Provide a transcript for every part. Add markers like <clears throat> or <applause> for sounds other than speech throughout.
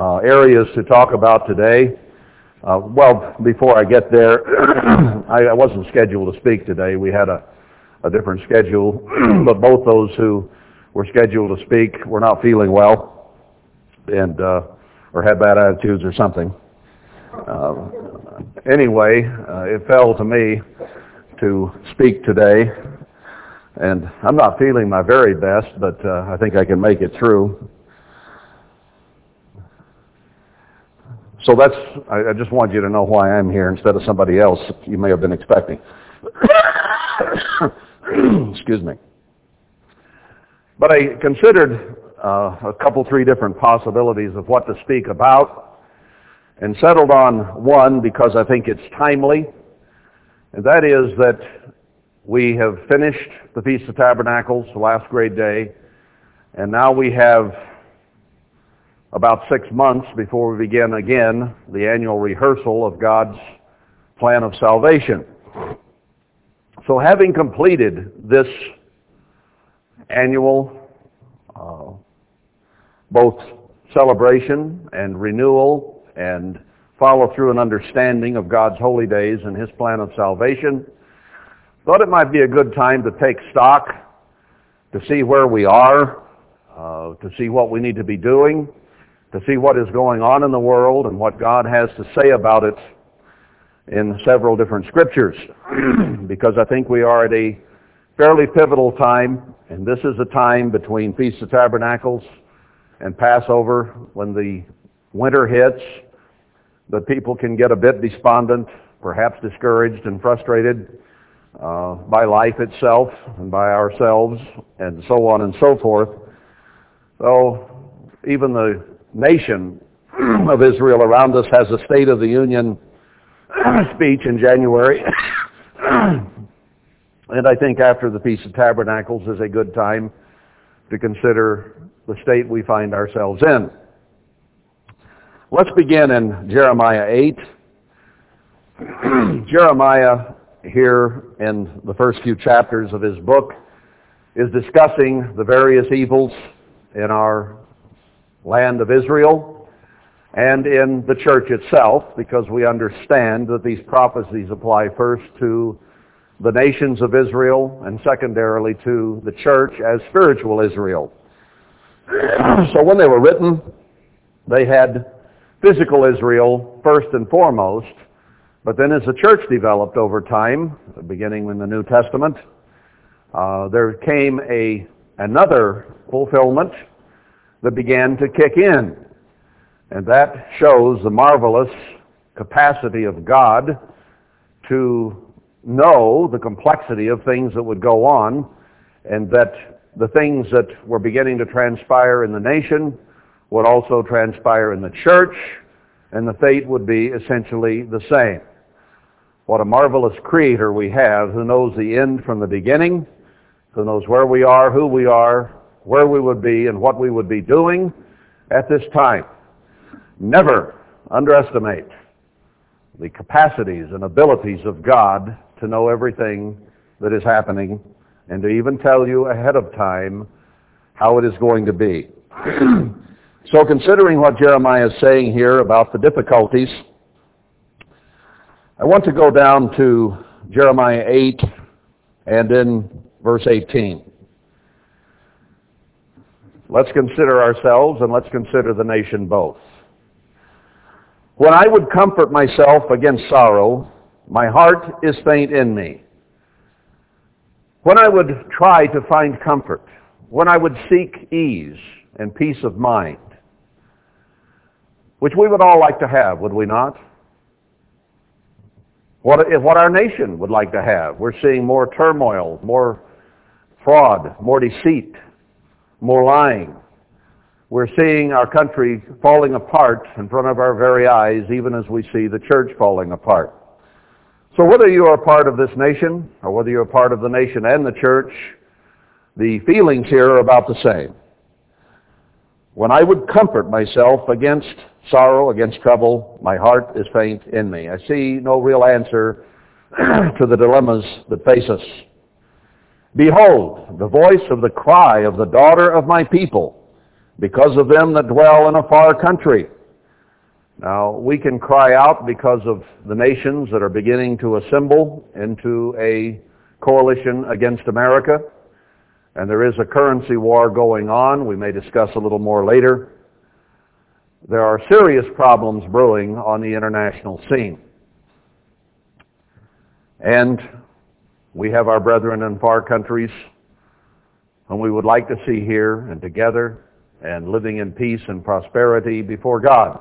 uh, areas to talk about today. Uh, well, before I get there, <clears throat> I, I wasn't scheduled to speak today. We had a, a different schedule, <clears throat> but both those who were scheduled to speak were not feeling well, and uh, or had bad attitudes or something. Uh, anyway, uh, it fell to me to speak today, and I'm not feeling my very best, but uh, I think I can make it through. So that's, I, I just wanted you to know why I'm here instead of somebody else you may have been expecting. <coughs> Excuse me. But I considered uh, a couple, three different possibilities of what to speak about and settled on one because I think it's timely. And that is that we have finished the Feast of Tabernacles, the last great day, and now we have about six months before we begin again the annual rehearsal of God's plan of salvation. So having completed this annual uh, both celebration and renewal and follow through and understanding of God's holy days and his plan of salvation, thought it might be a good time to take stock, to see where we are, uh, to see what we need to be doing, to see what is going on in the world and what God has to say about it in several different scriptures. <clears throat> because I think we are at a fairly pivotal time, and this is a time between Feast of Tabernacles and Passover when the winter hits, the people can get a bit despondent, perhaps discouraged and frustrated uh, by life itself and by ourselves and so on and so forth. So even the nation <clears throat> of Israel around us has a State of the Union <clears throat> speech in January. <clears throat> and I think after the Feast of Tabernacles is a good time to consider the state we find ourselves in. Let's begin in Jeremiah 8. Jeremiah here in the first few chapters of his book is discussing the various evils in our land of Israel and in the church itself because we understand that these prophecies apply first to the nations of Israel and secondarily to the church as spiritual Israel. <clears throat> So when they were written, they had physical Israel first and foremost, but then as the church developed over time, beginning in the New Testament, uh, there came a another fulfillment that began to kick in. And that shows the marvelous capacity of God to know the complexity of things that would go on and that the things that were beginning to transpire in the nation would also transpire in the church and the fate would be essentially the same. What a marvelous creator we have who knows the end from the beginning, who knows where we are, who we are, where we would be and what we would be doing at this time. Never underestimate the capacities and abilities of God to know everything that is happening and to even tell you ahead of time how it is going to be. <clears throat> so considering what Jeremiah is saying here about the difficulties, I want to go down to Jeremiah 8 and then verse 18. Let's consider ourselves and let's consider the nation both. When I would comfort myself against sorrow, my heart is faint in me. When I would try to find comfort, when I would seek ease and peace of mind, which we would all like to have, would we not? What, what our nation would like to have. We're seeing more turmoil, more fraud, more deceit, more lying. We're seeing our country falling apart in front of our very eyes, even as we see the church falling apart. So whether you are part of this nation, or whether you're part of the nation and the church, the feelings here are about the same. When I would comfort myself against sorrow, against trouble, my heart is faint in me. I see no real answer <clears throat> to the dilemmas that face us. Behold, the voice of the cry of the daughter of my people, because of them that dwell in a far country. Now, we can cry out because of the nations that are beginning to assemble into a coalition against America. And there is a currency war going on. We may discuss a little more later. There are serious problems brewing on the international scene. And we have our brethren in far countries whom we would like to see here and together and living in peace and prosperity before God.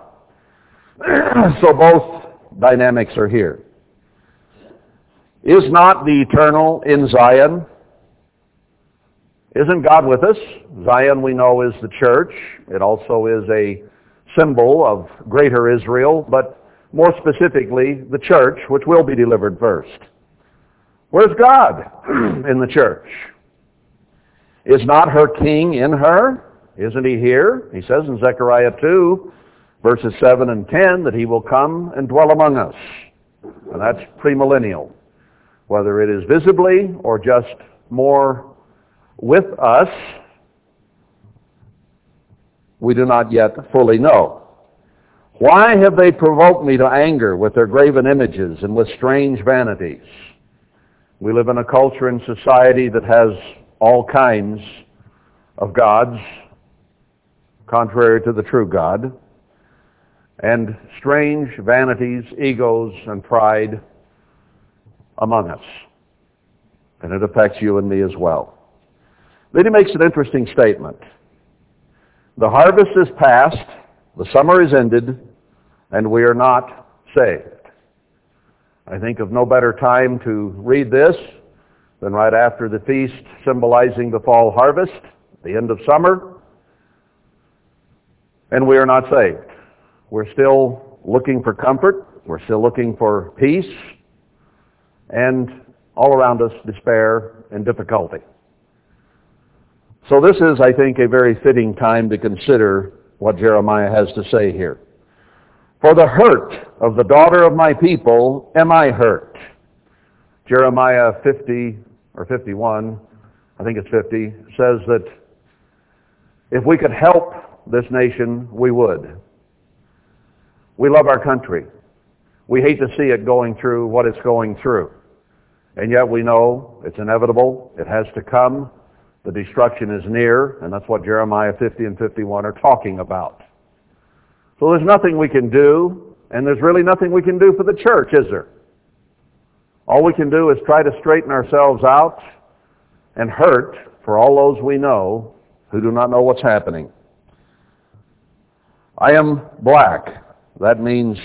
<clears throat> so both dynamics are here. Is not the eternal in Zion? Isn't God with us? Zion we know is the church. It also is a symbol of greater Israel, but more specifically the church, which will be delivered first. Where's God <clears throat> in the church? Is not her king in her? Isn't he here? He says in Zechariah 2, verses 7 and 10, that he will come and dwell among us. And that's premillennial. Whether it is visibly or just more with us, we do not yet fully know. Why have they provoked me to anger with their graven images and with strange vanities? We live in a culture and society that has all kinds of gods, contrary to the true God, and strange vanities, egos, and pride among us. And it affects you and me as well. Then he makes an interesting statement. The harvest is past, the summer is ended, and we are not saved. I think of no better time to read this than right after the feast symbolizing the fall harvest, the end of summer, and we are not saved. We're still looking for comfort. We're still looking for peace. And all around us, despair and difficulty. So this is, I think, a very fitting time to consider what Jeremiah has to say here. For the hurt of the daughter of my people am I hurt. Jeremiah 50 or 51, I think it's 50, says that if we could help this nation, we would. We love our country. We hate to see it going through what it's going through. And yet we know it's inevitable. It has to come. The destruction is near, and that's what Jeremiah 50 and 51 are talking about. So there's nothing we can do, and there's really nothing we can do for the church, is there? All we can do is try to straighten ourselves out and hurt for all those we know who do not know what's happening. I am black. That means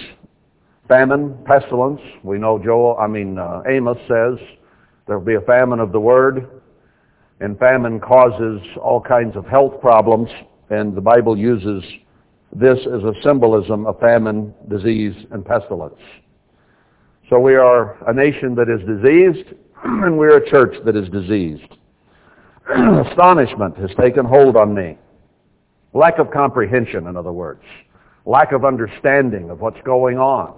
famine, pestilence. We know Joel, I mean uh, Amos says there will be a famine of the word, and famine causes all kinds of health problems, and the Bible uses this is a symbolism of famine, disease, and pestilence. So we are a nation that is diseased, <clears throat> and we're a church that is diseased. <clears throat> Astonishment has taken hold on me. Lack of comprehension, in other words. Lack of understanding of what's going on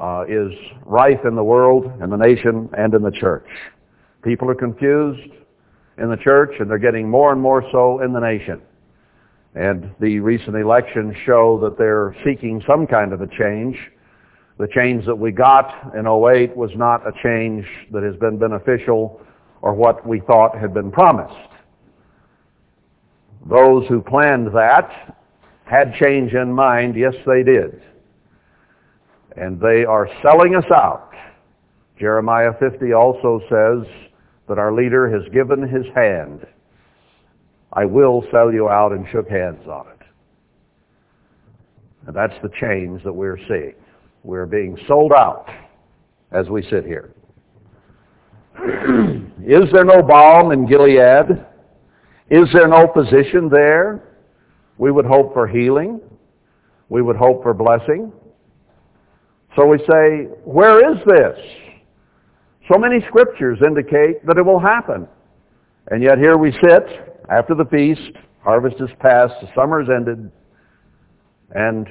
uh, is rife in the world, in the nation, and in the church. People are confused in the church, and they're getting more and more so in the nation. And the recent elections show that they're seeking some kind of a change. The change that we got in 08 was not a change that has been beneficial or what we thought had been promised. Those who planned that had change in mind. Yes, they did. And they are selling us out. Jeremiah 50 also says that our leader has given his hand. I will sell you out and shook hands on it. And that's the change that we're seeing. We're being sold out as we sit here. <clears throat> Is there no balm in Gilead? Is there no physician there? We would hope for healing. We would hope for blessing. So we say, where is this? So many scriptures indicate that it will happen. And yet here we sit after the feast, harvest is past, the summer is ended, and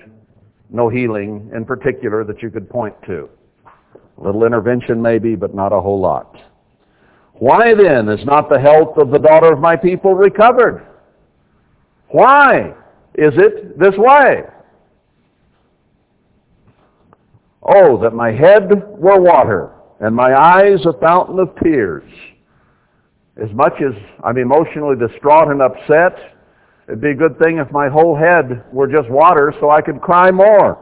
no healing in particular that you could point to. A little intervention maybe, but not a whole lot. Why then is not the health of the daughter of my people recovered? Why is it this way? Oh, that my head were water and my eyes a fountain of tears. As much as I'm emotionally distraught and upset, it'd be a good thing if my whole head were just water so I could cry more.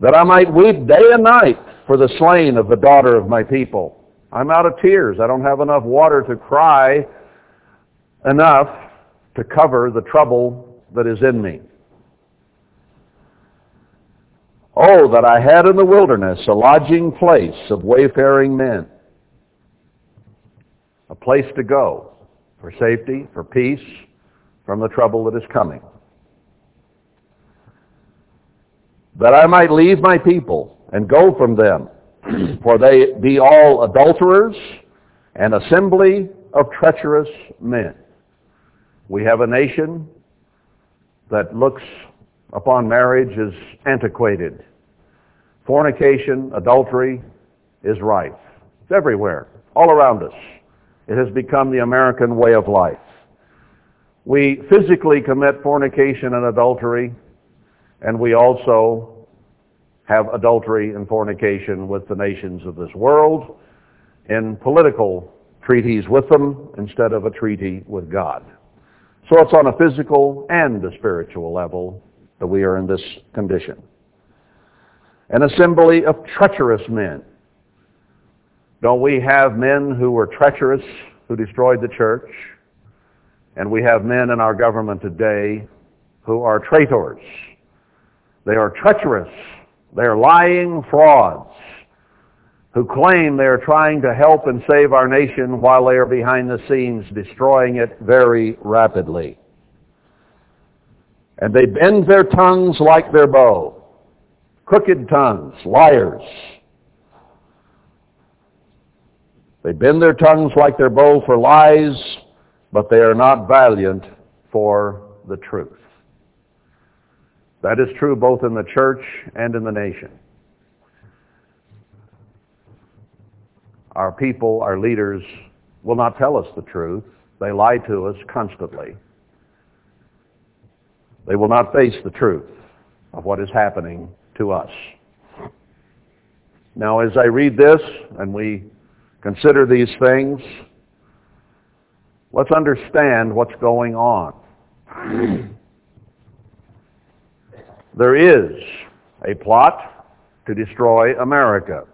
That I might weep day and night for the slain of the daughter of my people. I'm out of tears. I don't have enough water to cry enough to cover the trouble that is in me. Oh, that I had in the wilderness a lodging place of wayfaring men, a place to go for safety, for peace, from the trouble that is coming. That I might leave my people and go from them, <clears throat> for they be all adulterers, an assembly of treacherous men. We have a nation that looks upon marriage as antiquated. Fornication, adultery is rife. It's everywhere, all around us. It has become the American way of life. We physically commit fornication and adultery, and we also have adultery and fornication with the nations of this world in political treaties with them instead of a treaty with God. So it's on a physical and a spiritual level that we are in this condition. An assembly of treacherous men. Don't we have men who were treacherous, who destroyed the church? And we have men in our government today who are traitors. They are treacherous. They are lying frauds who claim they are trying to help and save our nation while they are behind the scenes destroying it very rapidly. And they bend their tongues like their bow. Crooked tongues, liars. They bend their tongues like their bow for lies, but they are not valiant for the truth. That is true both in the church and in the nation. Our people, our leaders, will not tell us the truth. They lie to us constantly. They will not face the truth of what is happening to us. Now, as I read this and we consider these things, let's understand what's going on. <clears throat> there is a plot to destroy America.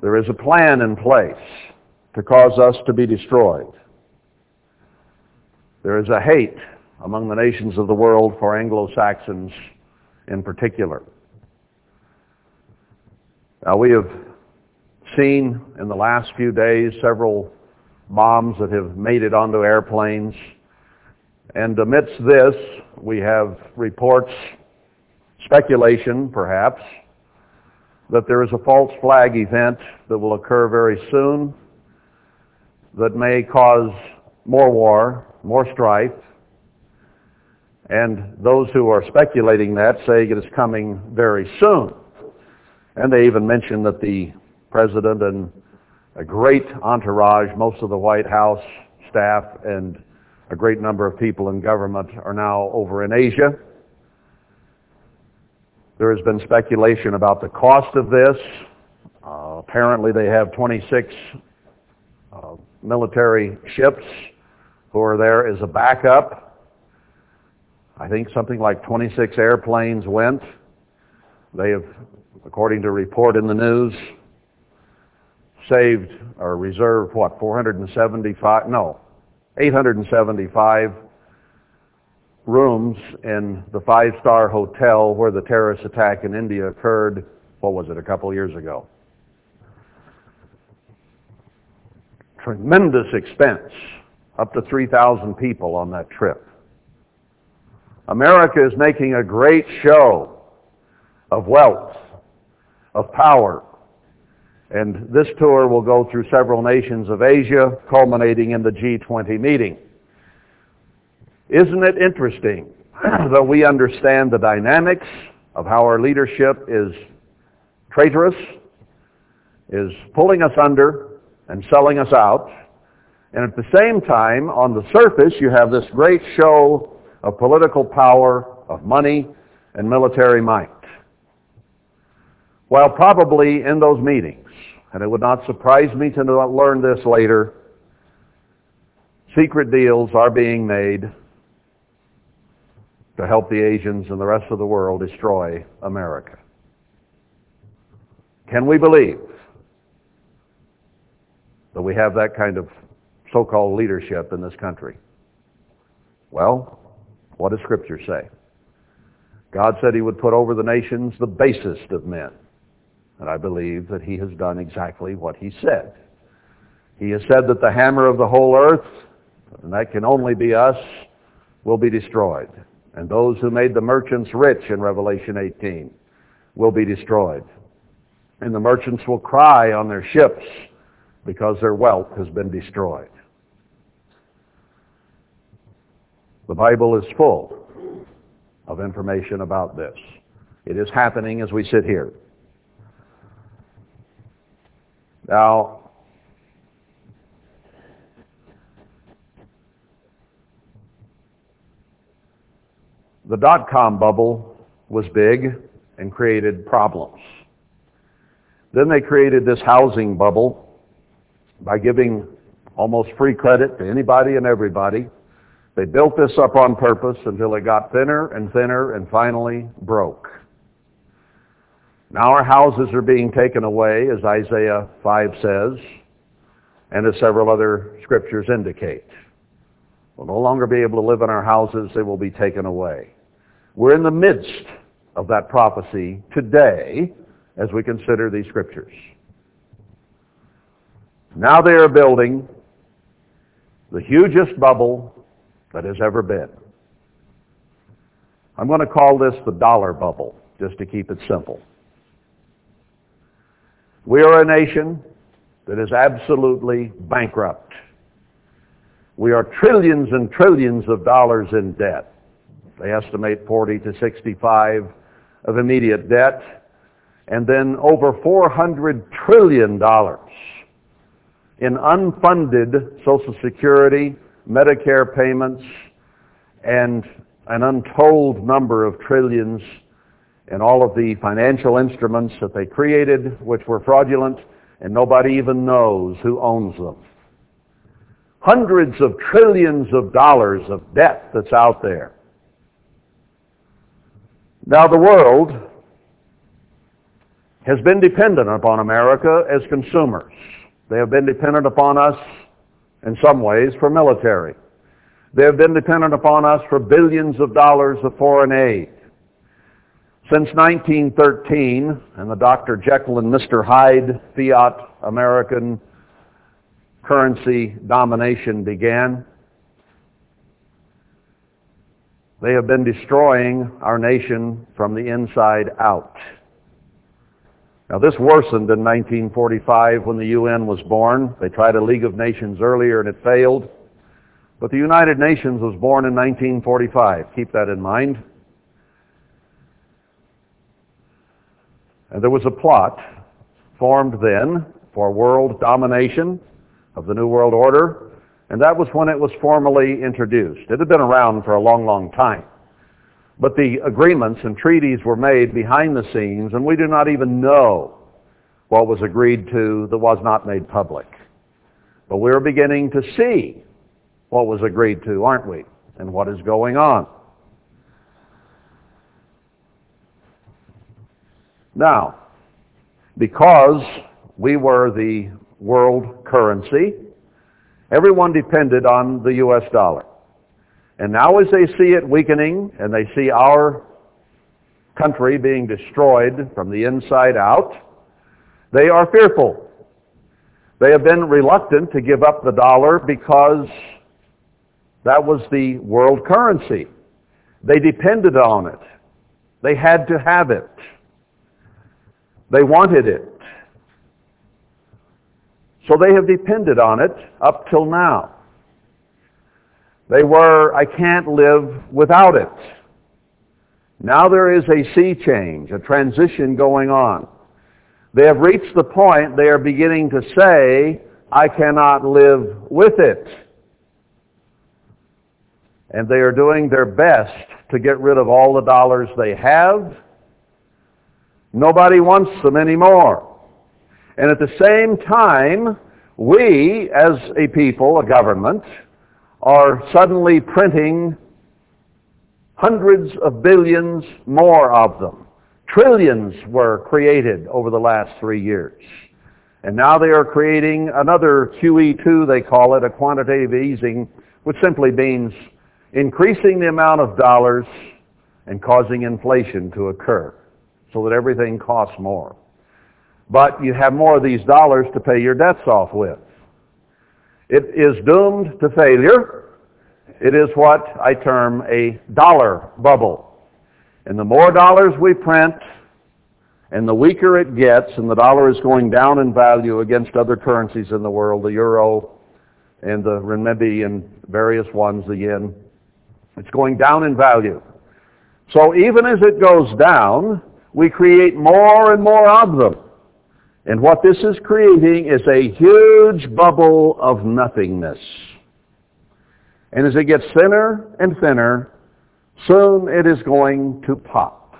There is a plan in place to cause us to be destroyed. There is a hate among the nations of the world for Anglo-Saxons in particular. Now we have seen in the last few days several bombs that have made it onto airplanes. And amidst this, we have reports, speculation perhaps, that there is a false flag event that will occur very soon that may cause more war, more strife. And those who are speculating that say it is coming very soon. And they even mention that the president and a great entourage, most of the White House staff and a great number of people in government are now over in Asia. There has been speculation about the cost of this. Uh, apparently they have 26 uh, military ships who are there as a backup. I think something like 26 airplanes went. They have, according to report in the news, saved or reserved, what, 475, no, 875 rooms in the five-star hotel where the terrorist attack in India occurred, what was it, a couple years ago. Tremendous expense, up to 3,000 people on that trip. America is making a great show of wealth, of power, and this tour will go through several nations of Asia, culminating in the G20 meeting. Isn't it interesting <clears throat> that we understand the dynamics of how our leadership is traitorous, is pulling us under and selling us out, and at the same time, on the surface, you have this great show of political power, of money, and military might. While probably in those meetings, and it would not surprise me to learn this later, secret deals are being made to help the Asians and the rest of the world destroy America. Can we believe that we have that kind of so-called leadership in this country? Well, what does Scripture say? God said he would put over the nations the basest of men. And I believe that he has done exactly what he said. He has said that the hammer of the whole earth, and that can only be us, will be destroyed. And those who made the merchants rich in Revelation 18 will be destroyed. And the merchants will cry on their ships because their wealth has been destroyed. The Bible is full of information about this. It is happening as we sit here. Now, the dot-com bubble was big and created problems. Then they created this housing bubble by giving almost free credit to anybody and everybody. They built this up on purpose until it got thinner and thinner and finally broke. Now our houses are being taken away, as Isaiah 5 says, and as several other scriptures indicate. We'll no longer be able to live in our houses. They will be taken away. We're in the midst of that prophecy today as we consider these scriptures. Now they are building the hugest bubble that has ever been. I'm going to call this the dollar bubble, just to keep it simple. We are a nation that is absolutely bankrupt. We are trillions and trillions of dollars in debt. They estimate 40 to 65 of immediate debt, and then over 400 trillion dollars in unfunded Social Security, Medicare payments, and an untold number of trillions and all of the financial instruments that they created, which were fraudulent, and nobody even knows who owns them. Hundreds of trillions of dollars of debt that's out there. Now the world has been dependent upon America as consumers. They have been dependent upon us in some ways for military. They have been dependent upon us for billions of dollars of foreign aid. Since 1913 and the Dr. Jekyll and Mr. Hyde fiat American currency domination began, they have been destroying our nation from the inside out. Now this worsened in 1945 when the UN was born. They tried a League of Nations earlier and it failed. But the United Nations was born in 1945. Keep that in mind. And there was a plot formed then for world domination of the New World Order, and that was when it was formally introduced. It had been around for a long, long time. But the agreements and treaties were made behind the scenes, and we do not even know what was agreed to that was not made public. But we're beginning to see what was agreed to, aren't we? And what is going on. Now, because we were the world currency, everyone depended on the U.S. dollar. And now as they see it weakening and they see our country being destroyed from the inside out, they are fearful. They have been reluctant to give up the dollar because that was the world currency. They depended on it. They had to have it. They wanted it. So they have depended on it up till now. They were, I can't live without it. Now there is a sea change, a transition going on. They have reached the point they are beginning to say, I cannot live with it. And they are doing their best to get rid of all the dollars they have Nobody wants them anymore. And at the same time, we, as a people, a government, are suddenly printing hundreds of billions more of them. Trillions were created over the last three years. And now they are creating another QE2, they call it, a quantitative easing, which simply means increasing the amount of dollars and causing inflation to occur so that everything costs more. But you have more of these dollars to pay your debts off with. It is doomed to failure. It is what I term a dollar bubble. And the more dollars we print, and the weaker it gets, and the dollar is going down in value against other currencies in the world, the euro and the renminbi and various ones, the yen, it's going down in value. So even as it goes down, we create more and more of them. And what this is creating is a huge bubble of nothingness. And as it gets thinner and thinner, soon it is going to pop.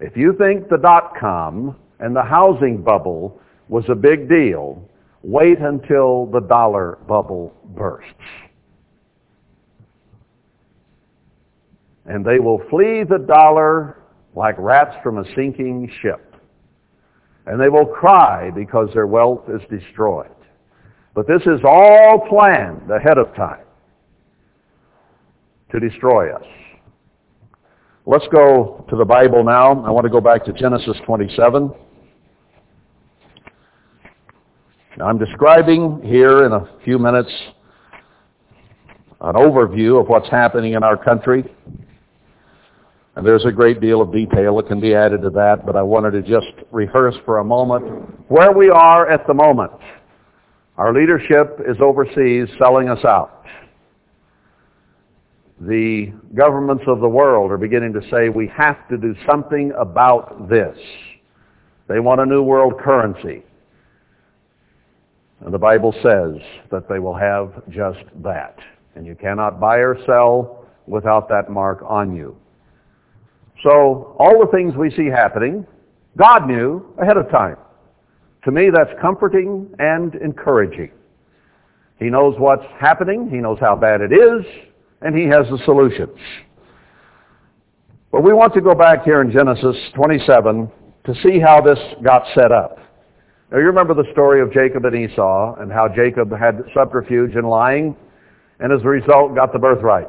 If you think the dot-com and the housing bubble was a big deal, wait until the dollar bubble bursts. And they will flee the dollar like rats from a sinking ship. And they will cry because their wealth is destroyed. But this is all planned ahead of time to destroy us. Let's go to the Bible now. I want to go back to Genesis 27. Now, I'm describing here in a few minutes an overview of what's happening in our country. And there's a great deal of detail that can be added to that, but I wanted to just rehearse for a moment where we are at the moment. Our leadership is overseas selling us out. The governments of the world are beginning to say we have to do something about this. They want a new world currency. And the Bible says that they will have just that. And you cannot buy or sell without that mark on you. So all the things we see happening, God knew ahead of time. To me, that's comforting and encouraging. He knows what's happening. He knows how bad it is. And he has the solutions. But we want to go back here in Genesis 27 to see how this got set up. Now you remember the story of Jacob and Esau and how Jacob had subterfuge and lying and as a result got the birthright.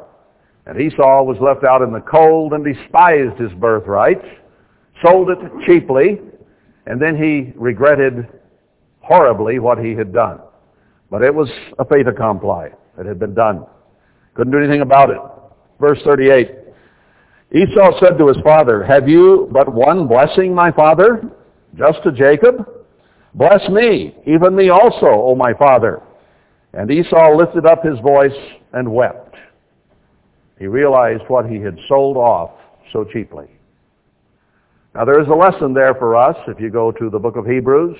And Esau was left out in the cold and despised his birthright, sold it cheaply, and then he regretted horribly what he had done. But it was a fait accompli. It had been done. Couldn't do anything about it. Verse 38. Esau said to his father, Have you but one blessing, my father, just to Jacob? Bless me, even me also, O my father. And Esau lifted up his voice and wept. He realized what he had sold off so cheaply. Now there is a lesson there for us if you go to the book of Hebrews.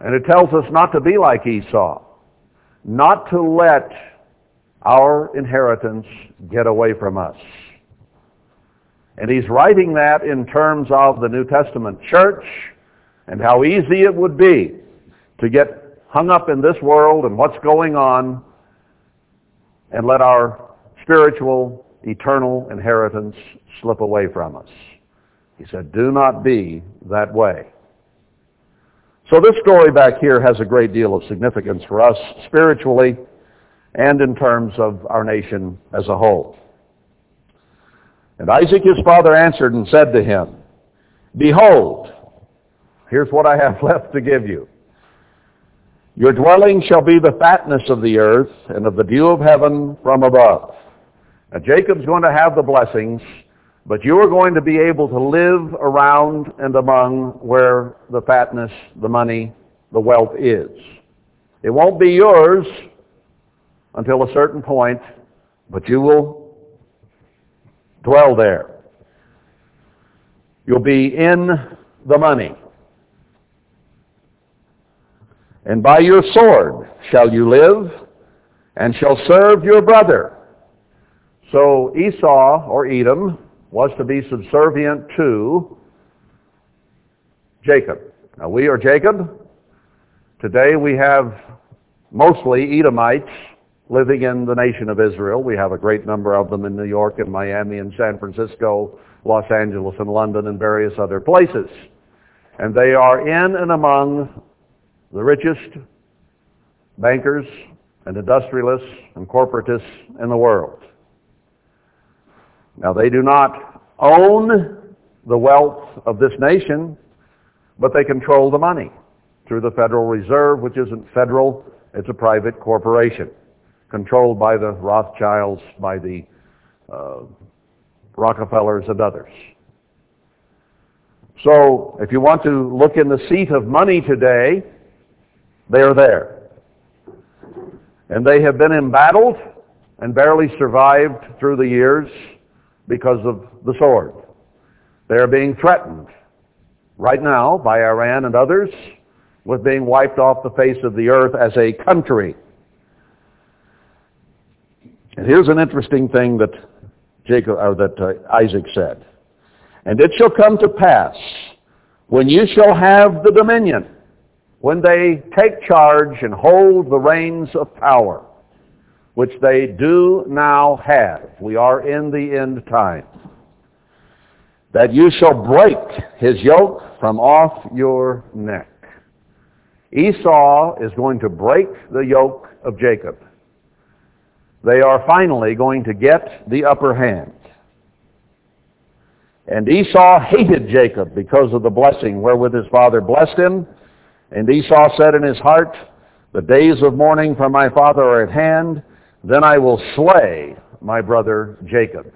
And it tells us not to be like Esau. Not to let our inheritance get away from us. And he's writing that in terms of the New Testament church and how easy it would be to get hung up in this world and what's going on and let our spiritual, eternal inheritance slip away from us. He said, do not be that way. So this story back here has a great deal of significance for us spiritually and in terms of our nation as a whole. And Isaac his father answered and said to him, Behold, here's what I have <laughs> left to give you. Your dwelling shall be the fatness of the earth and of the dew of heaven from above. Now Jacob's going to have the blessings, but you are going to be able to live around and among where the fatness, the money, the wealth is. It won't be yours until a certain point, but you will dwell there. You'll be in the money. And by your sword shall you live, and shall serve your brother. So Esau, or Edom, was to be subservient to Jacob. Now we are Jacob. Today we have mostly Edomites living in the nation of Israel. We have a great number of them in New York and Miami and San Francisco, Los Angeles and London and various other places. And they are in and among the richest bankers and industrialists and corporatists in the world. Now they do not own the wealth of this nation, but they control the money through the Federal Reserve, which isn't federal, it's a private corporation controlled by the Rothschilds, by the uh, Rockefellers and others. So if you want to look in the seat of money today, they are there. And they have been embattled and barely survived through the years because of the sword. They are being threatened right now by Iran and others with being wiped off the face of the earth as a country. And here's an interesting thing that Jacob or that uh, Isaac said. And it shall come to pass when you shall have the dominion, when they take charge and hold the reins of power, which they do now have. We are in the end time. That you shall break his yoke from off your neck. Esau is going to break the yoke of Jacob. They are finally going to get the upper hand. And Esau hated Jacob because of the blessing wherewith his father blessed him. And Esau said in his heart, The days of mourning for my father are at hand, then I will slay my brother Jacob.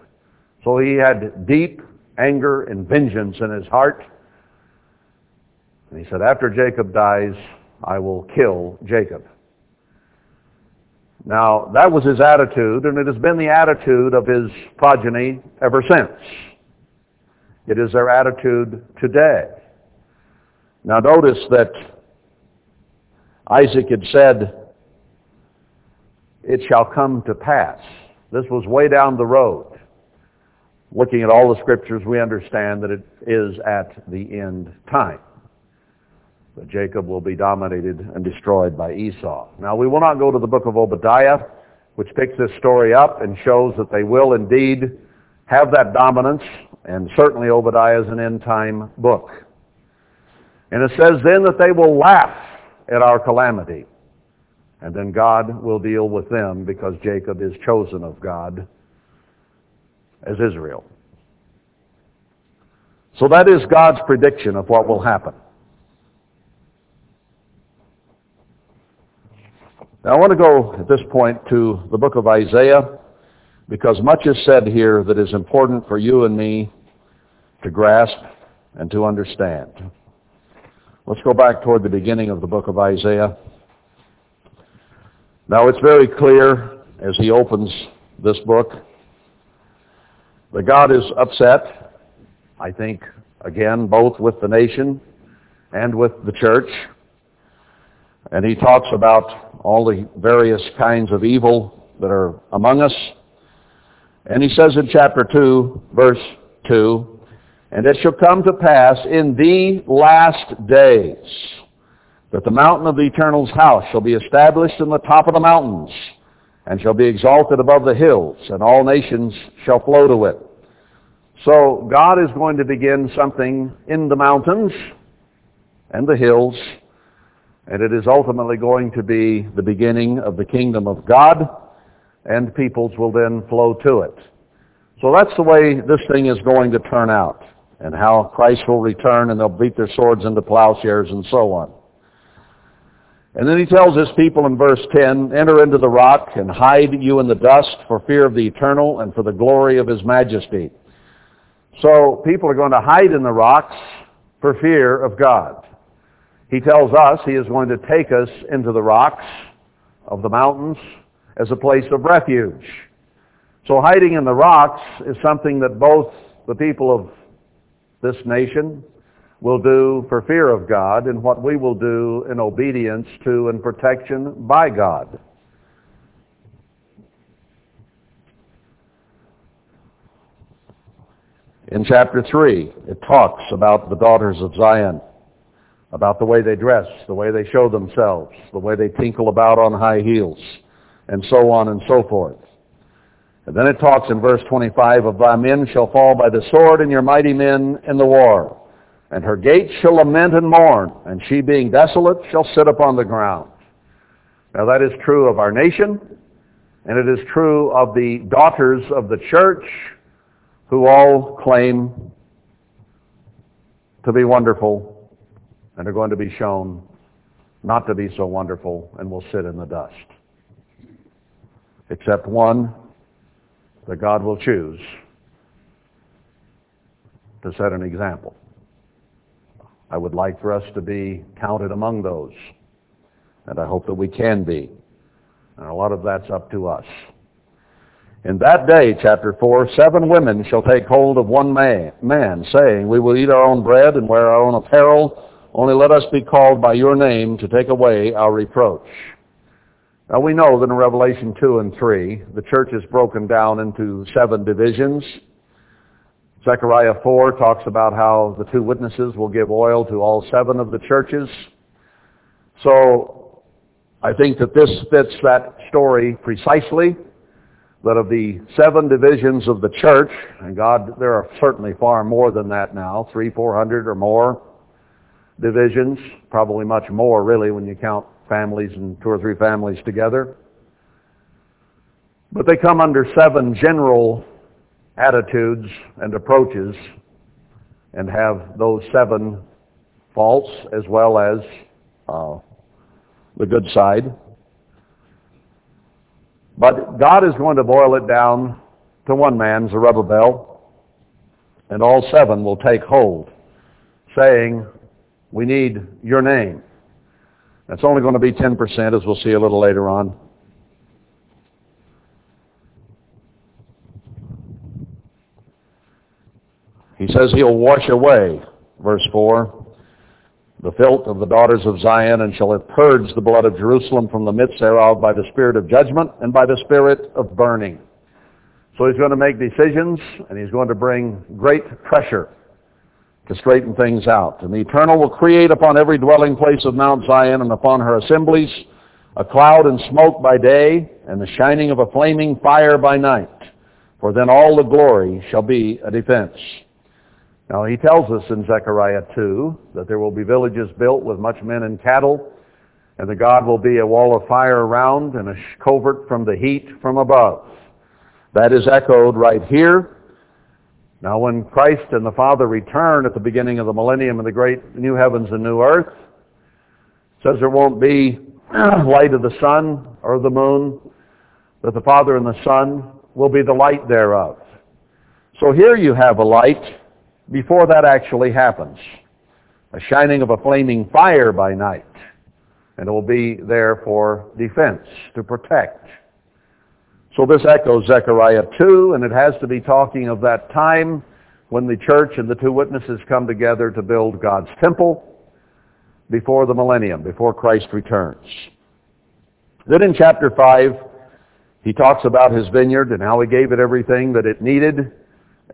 So he had deep anger and vengeance in his heart. And he said, after Jacob dies, I will kill Jacob. Now, that was his attitude, and it has been the attitude of his progeny ever since. It is their attitude today. Now notice that Isaac had said, it shall come to pass. This was way down the road. Looking at all the scriptures, we understand that it is at the end time. That Jacob will be dominated and destroyed by Esau. Now we will not go to the book of Obadiah, which picks this story up and shows that they will indeed have that dominance, and certainly Obadiah is an end-time book. And it says then that they will laugh at our calamity. And then God will deal with them because Jacob is chosen of God as Israel. So that is God's prediction of what will happen. Now I want to go at this point to the book of Isaiah because much is said here that is important for you and me to grasp and to understand. Let's go back toward the beginning of the book of Isaiah. Now it's very clear as he opens this book that God is upset, I think, again, both with the nation and with the church. And he talks about all the various kinds of evil that are among us and he says in chapter 2, verse 2, And it shall come to pass in the last days that the mountain of the Eternal's house shall be established in the top of the mountains, and shall be exalted above the hills, and all nations shall flow to it. So God is going to begin something in the mountains and the hills, and it is ultimately going to be the beginning of the kingdom of God, and peoples will then flow to it. So that's the way this thing is going to turn out and how Christ will return and they'll beat their swords into plowshares and so on. And then he tells his people in verse 10, Enter into the rock and hide you in the dust for fear of the eternal and for the glory of his majesty. So people are going to hide in the rocks for fear of God. He tells us he is going to take us into the rocks of the mountains as a place of refuge. So hiding in the rocks is something that both the people of this nation will do for fear of God and what we will do in obedience to and protection by God. In chapter 3, it talks about the daughters of Zion about the way they dress, the way they show themselves, the way they tinkle about on high heels, and so on and so forth. And then it talks in verse 25 of thy men shall fall by the sword and your mighty men in the war. And her gates shall lament and mourn, and she being desolate shall sit upon the ground. Now that is true of our nation, and it is true of the daughters of the church who all claim to be wonderful and are going to be shown not to be so wonderful and will sit in the dust. Except one that God will choose to set an example. I would like for us to be counted among those, and I hope that we can be. And a lot of that's up to us. In that day, chapter 4, seven women shall take hold of one man, man, saying, We will eat our own bread and wear our own apparel, only let us be called by your name to take away our reproach. Now we know that in Revelation 2 and 3, the church is broken down into seven divisions. Zechariah 4 talks about how the two witnesses will give oil to all seven of the churches. So I think that this fits that story precisely, that of the seven divisions of the church, and God, there are certainly far more than that now, three, four hundred or more divisions, probably much more really when you count families and two or three families together. But they come under seven general attitudes and approaches and have those seven faults as well as uh, the good side. But God is going to boil it down to one man, Zerubbabel, and all seven will take hold, saying, we need your name. That's only going to be 10%, as we'll see a little later on. Says he'll wash away, verse 4, the filth of the daughters of Zion, and shall have purged the blood of Jerusalem from the midst thereof by the spirit of judgment and by the spirit of burning. So he's going to make decisions, and he's going to bring great pressure to straighten things out. And the Eternal will create upon every dwelling place of Mount Zion and upon her assemblies a cloud and smoke by day, and the shining of a flaming fire by night. For then all the glory shall be a defense. Now he tells us in Zechariah 2 that there will be villages built with much men and cattle, and the God will be a wall of fire around and a covert from the heat from above. That is echoed right here now when Christ and the Father return at the beginning of the millennium in the great new heavens and new earth, says there won't be <clears throat> light of the sun or the moon, that the Father and the Son will be the light thereof. So here you have a light before that actually happens. A shining of a flaming fire by night. And it will be there for defense, to protect. So this echoes Zechariah 2, and it has to be talking of that time when the church and the two witnesses come together to build God's temple before the millennium, before Christ returns. Then in chapter 5, he talks about his vineyard and how he gave it everything that it needed,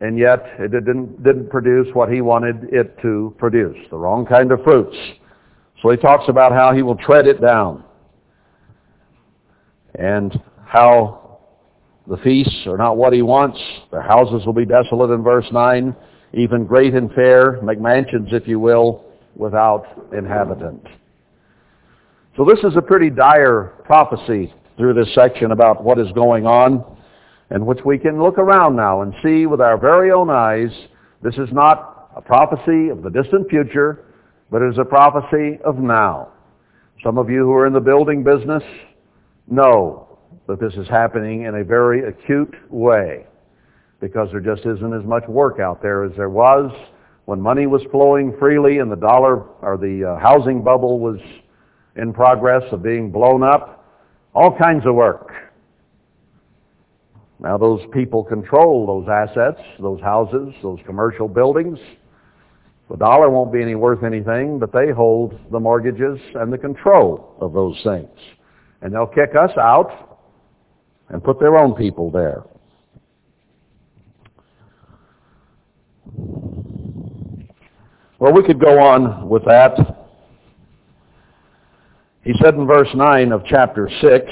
and yet it didn't, didn't produce what he wanted it to produce, the wrong kind of fruits. So he talks about how he will tread it down and how the feasts are not what he wants. Their houses will be desolate in verse 9, even great and fair, make mansions, if you will, without inhabitant. So this is a pretty dire prophecy through this section about what is going on, and which we can look around now and see with our very own eyes. This is not a prophecy of the distant future, but it is a prophecy of now. Some of you who are in the building business know that this is happening in a very acute way because there just isn't as much work out there as there was when money was flowing freely and the dollar or the uh, housing bubble was in progress of being blown up. All kinds of work. Now those people control those assets, those houses, those commercial buildings. The dollar won't be any worth anything, but they hold the mortgages and the control of those things. And they'll kick us out and put their own people there. Well, we could go on with that, He said in verse 9 of chapter 6,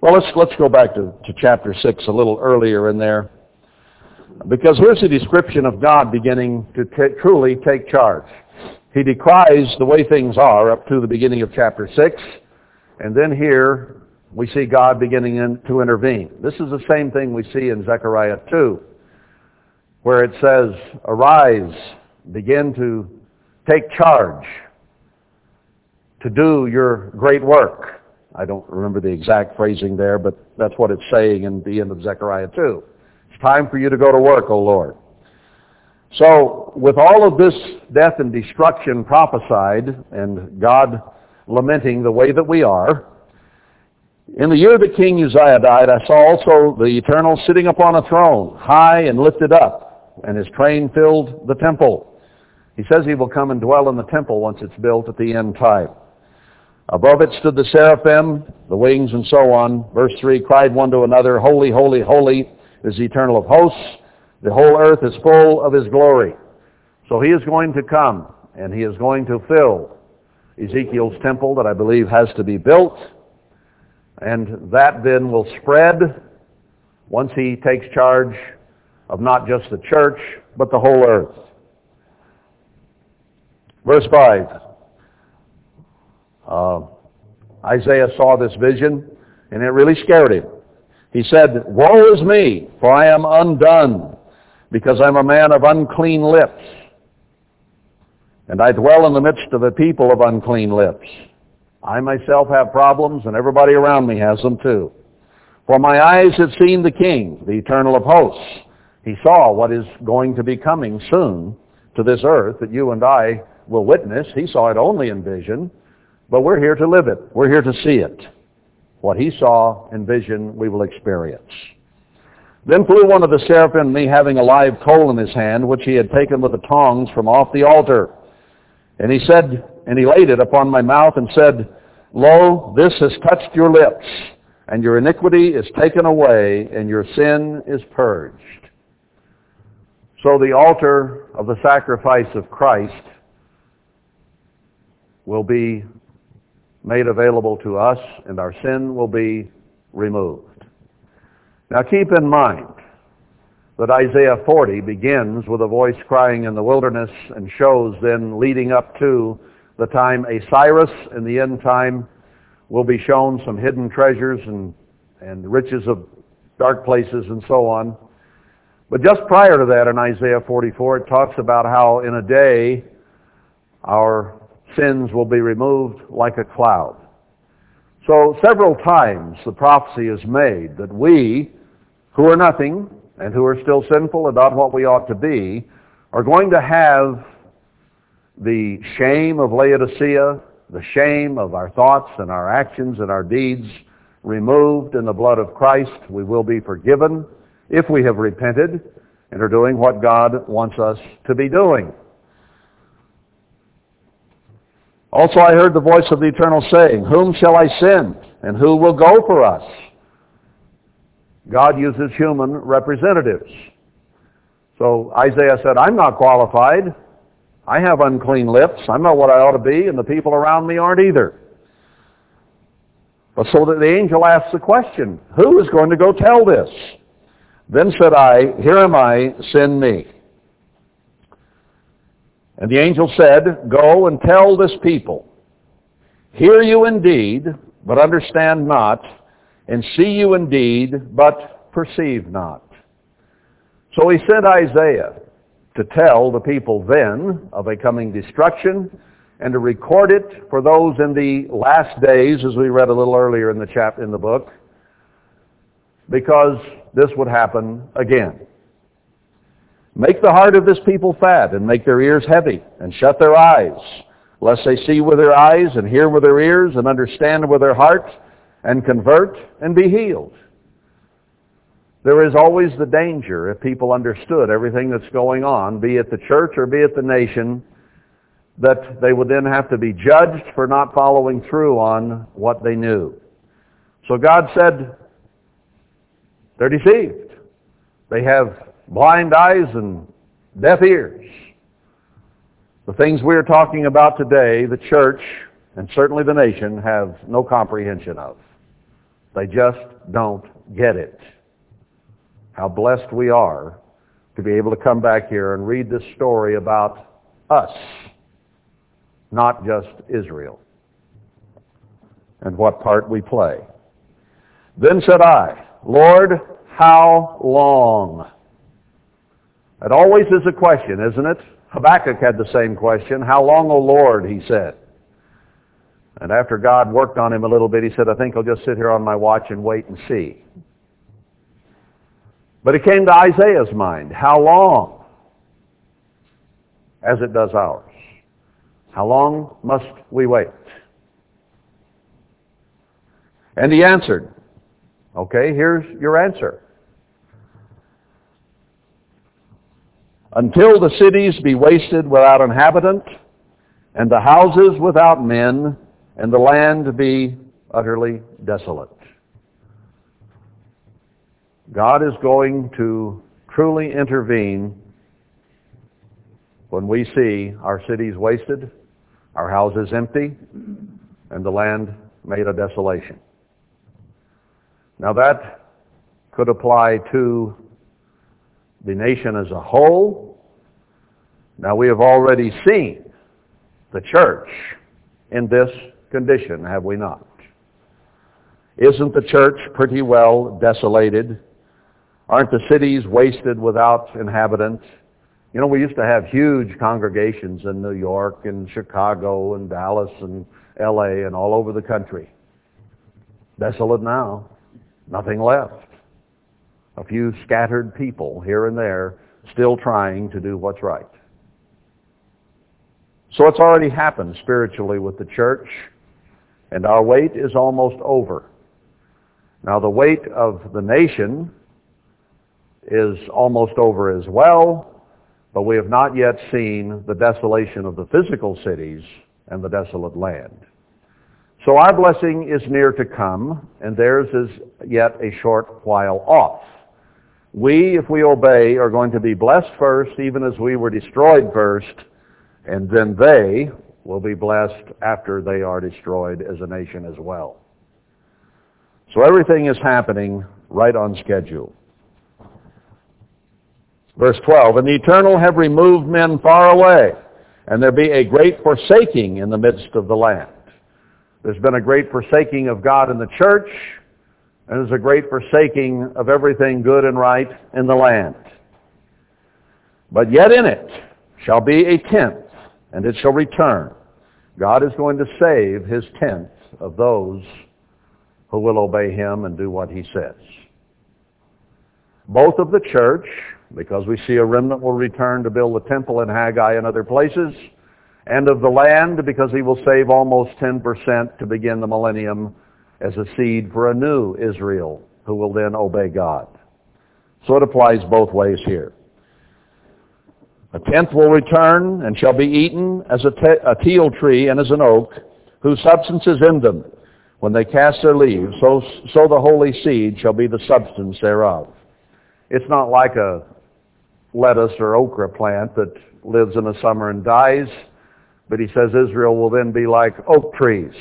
well, let's, let's go back to, to chapter 6 a little earlier in there. Because here's a description of God beginning to t- truly take charge. He decries the way things are up to the beginning of chapter 6. And then here we see God beginning in, to intervene. This is the same thing we see in Zechariah 2, where it says, Arise, begin to take charge, to do your great work. I don't remember the exact phrasing there, but that's what it's saying in the end of Zechariah 2. It's time for you to go to work, O Lord. So, with all of this death and destruction prophesied, and God lamenting the way that we are, in the year that King Uzziah died, I saw also the Eternal sitting upon a throne, high and lifted up, and his train filled the temple. He says he will come and dwell in the temple once it's built at the end time. Above it stood the seraphim, the wings and so on. Verse 3, cried one to another, Holy, holy, holy is the eternal of hosts. The whole earth is full of his glory. So he is going to come, and he is going to fill Ezekiel's temple that I believe has to be built. And that then will spread once he takes charge of not just the church, but the whole earth. Verse 5. Uh, Isaiah saw this vision, and it really scared him. He said, Woe is me, for I am undone, because I'm a man of unclean lips, and I dwell in the midst of a people of unclean lips. I myself have problems, and everybody around me has them too. For my eyes have seen the King, the Eternal of hosts. He saw what is going to be coming soon to this earth that you and I will witness. He saw it only in vision, but we're here to live it. We're here to see it. What he saw in vision, we will experience. Then flew one of the seraphim, me having a live coal in his hand, which he had taken with the tongs from off the altar. And he said, and he laid it upon my mouth and said, Lo, this has touched your lips, and your iniquity is taken away, and your sin is purged. So the altar of the sacrifice of Christ will be made available to us, and our sin will be removed. Now keep in mind that Isaiah 40 begins with a voice crying in the wilderness and shows then leading up to the time a Cyrus in the end time will be shown some hidden treasures and, and riches of dark places and so on. But just prior to that in Isaiah 44, it talks about how in a day our sins will be removed like a cloud. So several times the prophecy is made that we, who are nothing and who are still sinful and not what we ought to be, are going to have the shame of Laodicea, the shame of our thoughts and our actions and our deeds removed in the blood of Christ. We will be forgiven if we have repented and are doing what God wants us to be doing. Also I heard the voice of the Eternal saying, Whom shall I send, and who will go for us? God uses human representatives. So Isaiah said, I'm not qualified. I have unclean lips. I'm not what I ought to be, and the people around me aren't either. But so that the angel asks the question, Who is going to go tell this? Then said I, Here am I, send me. And the angel said, Go and tell this people, Hear you indeed, but understand not, and see you indeed, but perceive not. So he sent Isaiah to tell the people then of a coming destruction and to record it for those in the last days, as we read a little earlier in the chap in the book, because this would happen again. Make the heart of this people fat, and make their ears heavy, and shut their eyes, lest they see with their eyes, and hear with their ears, and understand with their heart, and convert, and be healed. There is always the danger, if people understood everything that's going on, be it the church or be it the nation, that they would then have to be judged for not following through on what they knew. So God said, they're deceived. They have blind eyes and deaf ears. The things we are talking about today, the church, and certainly the nation, have no comprehension of. They just don't get it. How blessed we are to be able to come back here and read this story about us, not just Israel, and what part we play. Then said I, Lord, how long? It always is a question, isn't it? Habakkuk had the same question. How long, O Lord, he said. And after God worked on him a little bit, he said, I think I'll just sit here on my watch and wait and see. But it came to Isaiah's mind. How long? As it does ours. How long must we wait? And he answered, okay, here's your answer. Until the cities be wasted without inhabitant, and the houses without men, and the land be utterly desolate. God is going to truly intervene when we see our cities wasted, our houses empty, and the land made a desolation. Now that could apply to the nation as a whole. Now we have already seen the church in this condition, have we not? Isn't the church pretty well desolated? Aren't the cities wasted without inhabitants? You know, we used to have huge congregations in New York and Chicago and Dallas and L.A. and all over the country. Desolate now. Nothing left. A few scattered people here and there still trying to do what's right. So it's already happened spiritually with the church, and our wait is almost over. Now the wait of the nation is almost over as well, but we have not yet seen the desolation of the physical cities and the desolate land. So our blessing is near to come, and theirs is yet a short while off. We, if we obey, are going to be blessed first, even as we were destroyed first, and then they will be blessed after they are destroyed as a nation as well. So everything is happening right on schedule. Verse 12, And the eternal have removed men far away, and there be a great forsaking in the midst of the land. There's been a great forsaking of God in the church, and there's a great forsaking of everything good and right in the land. But yet in it shall be a tenth, and it shall return. God is going to save his tenth of those who will obey him and do what he says. Both of the church, because we see a remnant will return to build the temple in Haggai and other places, and of the land because he will save almost 10% to begin the millennium as a seed for a new Israel who will then obey God. So it applies both ways here. A tenth will return and shall be eaten as a, te- a teil tree and as an oak, whose substance is in them. When they cast their leaves, so, so the holy seed shall be the substance thereof. It's not like a lettuce or okra plant that lives in the summer and dies. But he says Israel will then be like oak trees.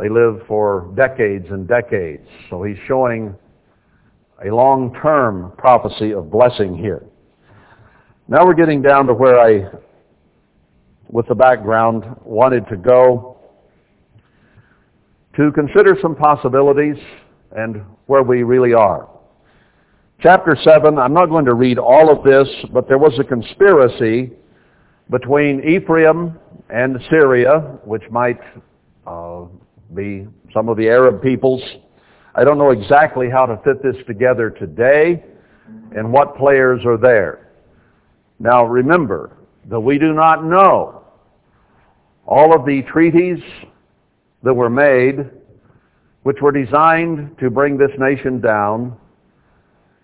They live for decades and decades. So he's showing a long-term prophecy of blessing here. Now we're getting down to where I, with the background, wanted to go to consider some possibilities and where we really are. Chapter 7, I'm not going to read all of this, but there was a conspiracy between Ephraim and Syria, which might be some of the Arab peoples. I don't know exactly how to fit this together today and what players are there. Now remember that we do not know all of the treaties that were made which were designed to bring this nation down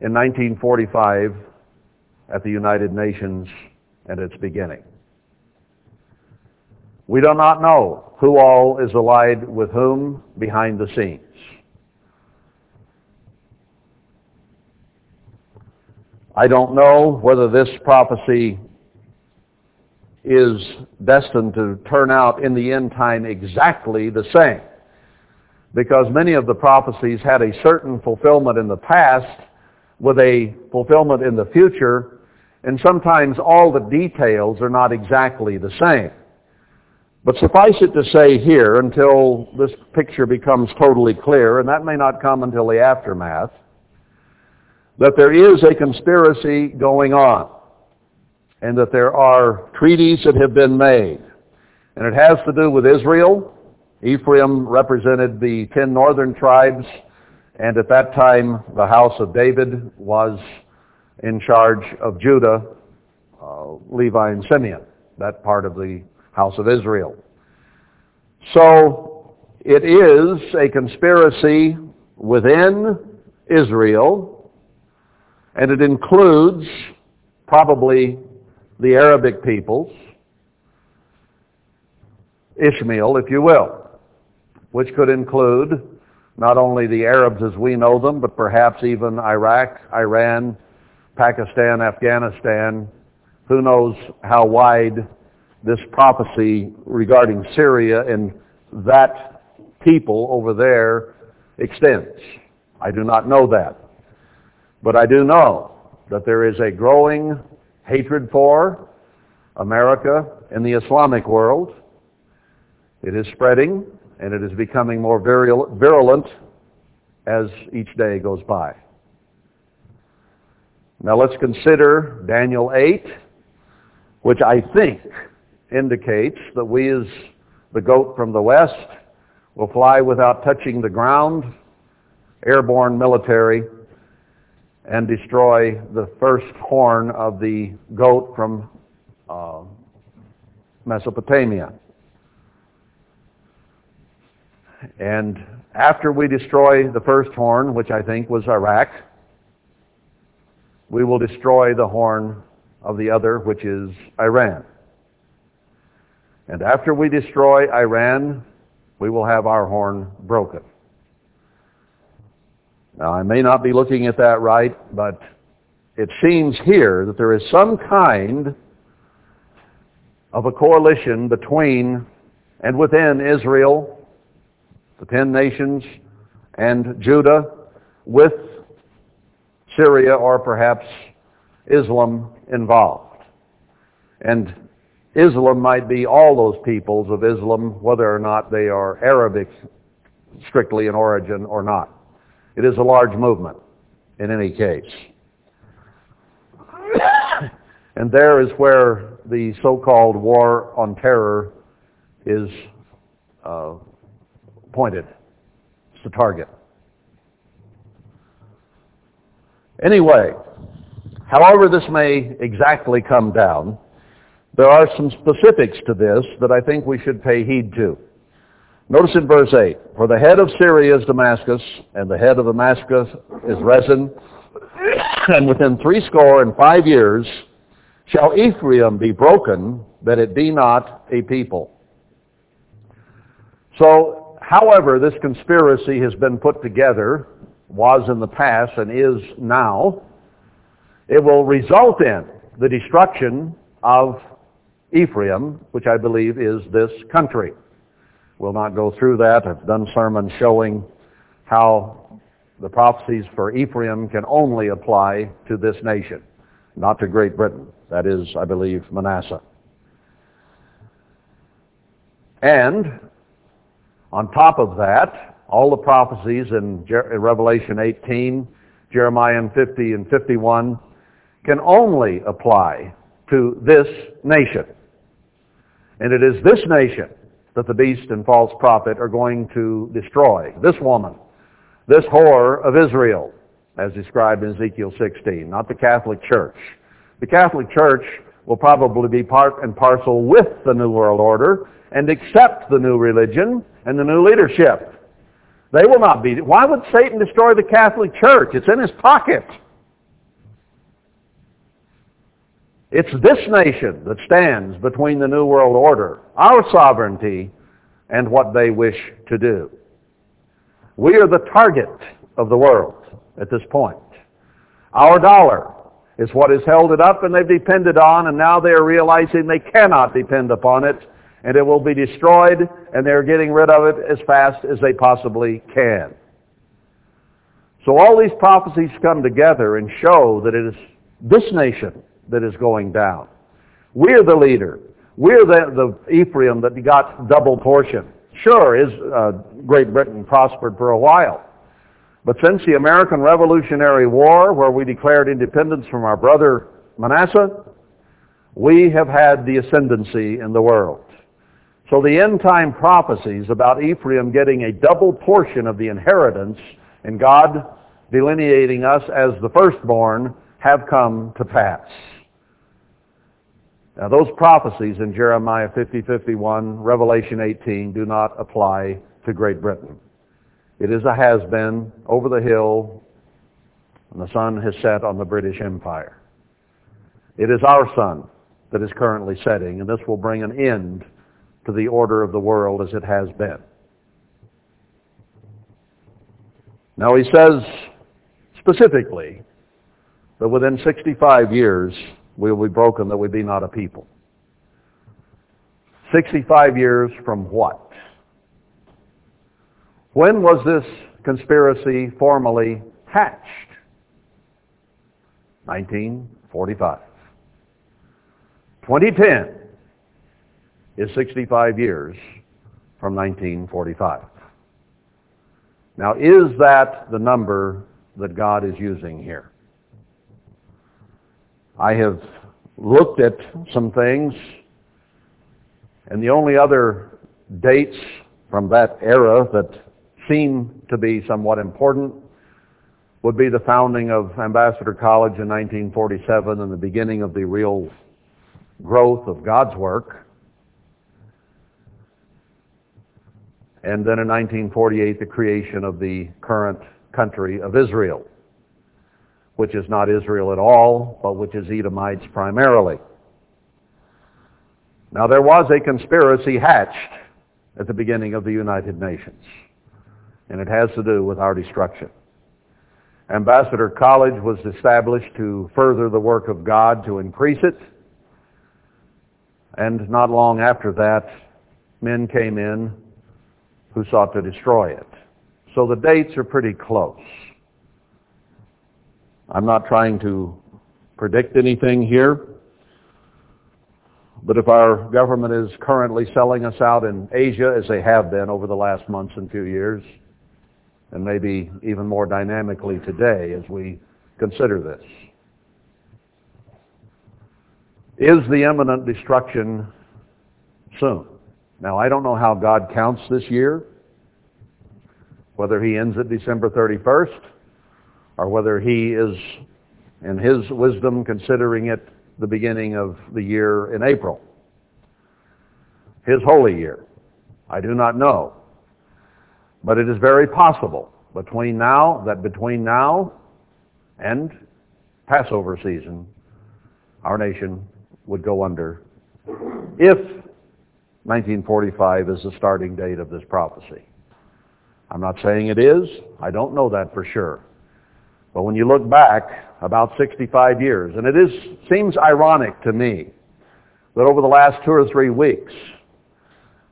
in 1945 at the United Nations and its beginning. We do not know who all is allied with whom behind the scenes. I don't know whether this prophecy is destined to turn out in the end time exactly the same. Because many of the prophecies had a certain fulfillment in the past with a fulfillment in the future, and sometimes all the details are not exactly the same. But suffice it to say here, until this picture becomes totally clear, and that may not come until the aftermath, that there is a conspiracy going on, and that there are treaties that have been made. And it has to do with Israel. Ephraim represented the ten northern tribes, and at that time the house of David was in charge of Judah, uh, Levi, and Simeon, that part of the house of Israel. So it is a conspiracy within Israel, and it includes probably the Arabic peoples, Ishmael, if you will, which could include not only the Arabs as we know them, but perhaps even Iraq, Iran, Pakistan, Afghanistan. Who knows how wide this prophecy regarding Syria and that people over there extends. I do not know that. But I do know that there is a growing hatred for America and the Islamic world. It is spreading and it is becoming more virulent as each day goes by. Now let's consider Daniel 8, which I think indicates that we as the goat from the west will fly without touching the ground, airborne military, and destroy the first horn of the goat from uh, Mesopotamia. And after we destroy the first horn, which I think was Iraq, we will destroy the horn of the other, which is Iran. And after we destroy Iran, we will have our horn broken. Now, I may not be looking at that right, but it seems here that there is some kind of a coalition between and within Israel, the ten nations, and Judah, with Syria or perhaps Islam involved. And Islam might be all those peoples of Islam, whether or not they are Arabic strictly in origin or not. It is a large movement in any case. <coughs> and there is where the so-called war on terror is uh, pointed. It's the target. Anyway, however this may exactly come down, there are some specifics to this that I think we should pay heed to. Notice in verse 8, For the head of Syria is Damascus, and the head of Damascus is Rezin, <coughs> and within threescore and five years shall Ephraim be broken, that it be not a people. So, however this conspiracy has been put together, was in the past and is now, it will result in the destruction of Ephraim, which I believe is this country. We'll not go through that. I've done sermons showing how the prophecies for Ephraim can only apply to this nation, not to Great Britain. That is, I believe, Manasseh. And on top of that, all the prophecies in, Revelation 18, Jeremiah 50 and 51 can only apply to this nation. And it is this nation that the beast and false prophet are going to destroy. This woman, this whore of Israel, as described in Ezekiel 16, not the Catholic Church. The Catholic Church will probably be part and parcel with the New World Order and accept the new religion and the new leadership. They will not be. Why would Satan destroy the Catholic Church? It's in his pocket. It's this nation that stands between the New World Order, our sovereignty, and what they wish to do. We are the target of the world at this point. Our dollar is what has held it up and they've depended on and now they are realizing they cannot depend upon it and it will be destroyed and they're getting rid of it as fast as they possibly can. So all these prophecies come together and show that it is this nation that is going down. We're the leader. We're the, the Ephraim that got double portion. Sure, is uh, Great Britain prospered for a while. But since the American Revolutionary War, where we declared independence from our brother Manasseh, we have had the ascendancy in the world. So the end time prophecies about Ephraim getting a double portion of the inheritance and God delineating us as the firstborn have come to pass. Now those prophecies in Jeremiah 50, 51, Revelation 18 do not apply to Great Britain. It is a has-been over the hill and the sun has set on the British Empire. It is our sun that is currently setting and this will bring an end to the order of the world as it has been. Now he says specifically that within 65 years we will be broken that we be not a people. 65 years from what? When was this conspiracy formally hatched? 1945. 2010 is 65 years from 1945. Now, is that the number that God is using here? I have looked at some things, and the only other dates from that era that seem to be somewhat important would be the founding of Ambassador College in 1947 and the beginning of the real growth of God's work. And then in 1948, the creation of the current country of Israel which is not Israel at all, but which is Edomites primarily. Now there was a conspiracy hatched at the beginning of the United Nations, and it has to do with our destruction. Ambassador College was established to further the work of God, to increase it, and not long after that, men came in who sought to destroy it. So the dates are pretty close. I'm not trying to predict anything here, but if our government is currently selling us out in Asia, as they have been over the last months and few years, and maybe even more dynamically today as we consider this, is the imminent destruction soon? Now, I don't know how God counts this year, whether he ends at December 31st, or whether he is, in his wisdom, considering it the beginning of the year in April. His holy year. I do not know. But it is very possible between now, that between now and Passover season, our nation would go under if 1945 is the starting date of this prophecy. I'm not saying it is. I don't know that for sure. But when you look back about 65 years, and it is, seems ironic to me that over the last two or three weeks,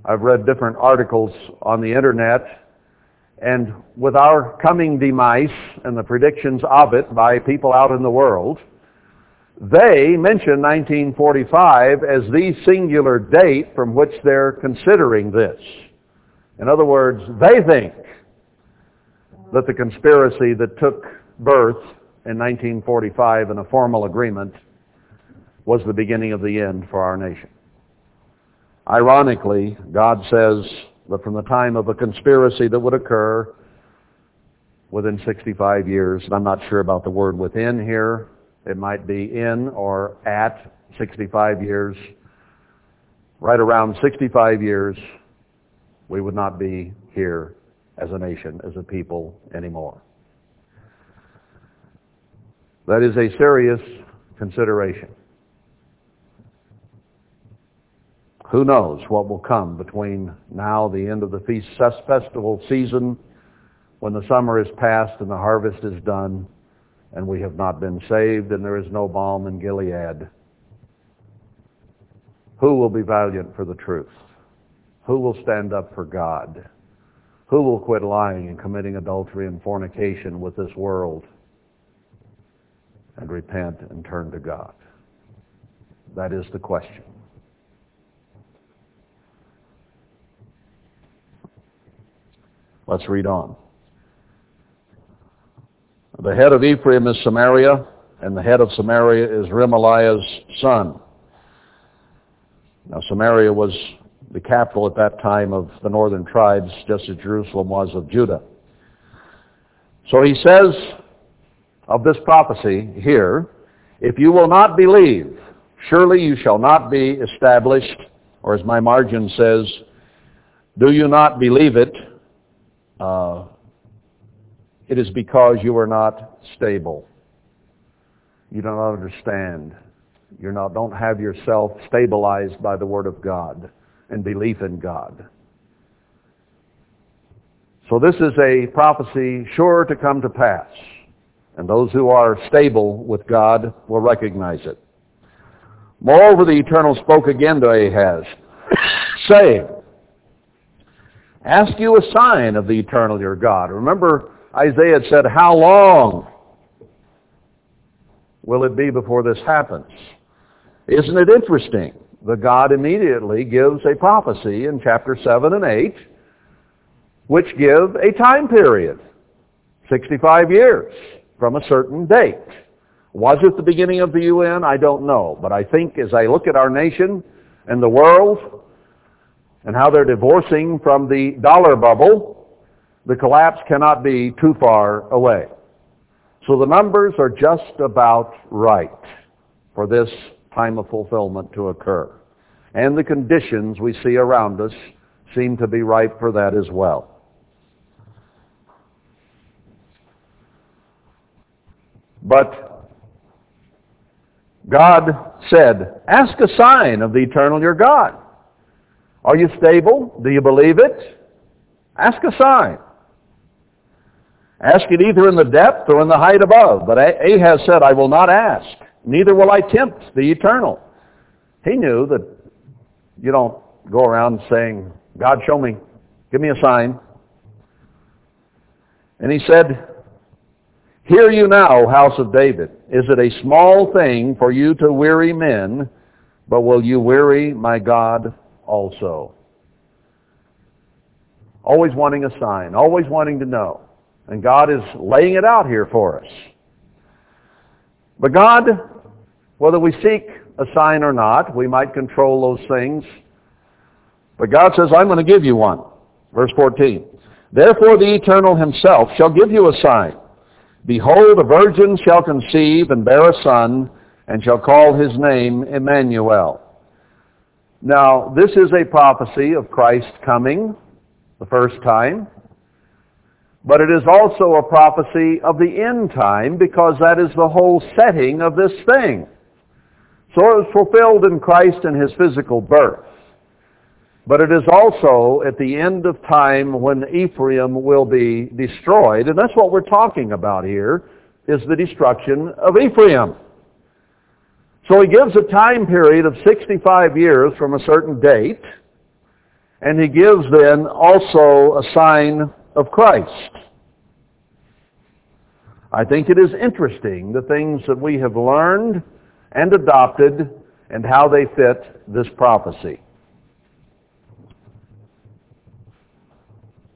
I've read different articles on the internet, and with our coming demise and the predictions of it by people out in the world, they mention 1945 as the singular date from which they're considering this. In other words, they think that the conspiracy that took birth in 1945 in a formal agreement was the beginning of the end for our nation. Ironically, God says that from the time of a conspiracy that would occur within 65 years, and I'm not sure about the word within here, it might be in or at 65 years, right around 65 years, we would not be here as a nation, as a people anymore. That is a serious consideration. Who knows what will come between now, the end of the feast festival season, when the summer is past and the harvest is done, and we have not been saved, and there is no balm in Gilead. Who will be valiant for the truth? Who will stand up for God? Who will quit lying and committing adultery and fornication with this world and repent and turn to God? That is the question. Let's read on. The head of Ephraim is Samaria, and the head of Samaria is Remaliah's son. Now Samaria was the capital at that time of the northern tribes, just as Jerusalem was of Judah. So he says of this prophecy here, if you will not believe, surely you shall not be established, or as my margin says, do you not believe it, uh, it is because you are not stable. You don't understand. You not, don't have yourself stabilized by the Word of God and belief in God. So this is a prophecy sure to come to pass. And those who are stable with God will recognize it. Moreover, the Eternal spoke again to Ahaz, <coughs> saying, Ask you a sign of the Eternal your God. Remember, Isaiah said, How long will it be before this happens? Isn't it interesting? The God immediately gives a prophecy in chapter 7 and 8, which give a time period, 65 years from a certain date. Was it the beginning of the UN? I don't know. But I think as I look at our nation and the world and how they're divorcing from the dollar bubble, the collapse cannot be too far away. So the numbers are just about right for this time of fulfillment to occur. And the conditions we see around us seem to be ripe for that as well. But God said, ask a sign of the eternal your God. Are you stable? Do you believe it? Ask a sign. Ask it either in the depth or in the height above. But Ahaz said, I will not ask, neither will I tempt the eternal. He knew that you don't go around saying, God, show me, give me a sign. And he said, Hear you now, house of David. Is it a small thing for you to weary men, but will you weary my God also? Always wanting a sign, always wanting to know. And God is laying it out here for us. But God, whether we seek a sign or not, we might control those things. But God says, I'm going to give you one. Verse 14. Therefore the Eternal himself shall give you a sign. Behold, a virgin shall conceive and bear a son, and shall call his name Emmanuel. Now, this is a prophecy of Christ coming the first time. But it is also a prophecy of the end time because that is the whole setting of this thing. So it was fulfilled in Christ in his physical birth. But it is also at the end of time when Ephraim will be destroyed. And that's what we're talking about here, is the destruction of Ephraim. So he gives a time period of 65 years from a certain date. And he gives then also a sign of Christ. I think it is interesting the things that we have learned and adopted and how they fit this prophecy.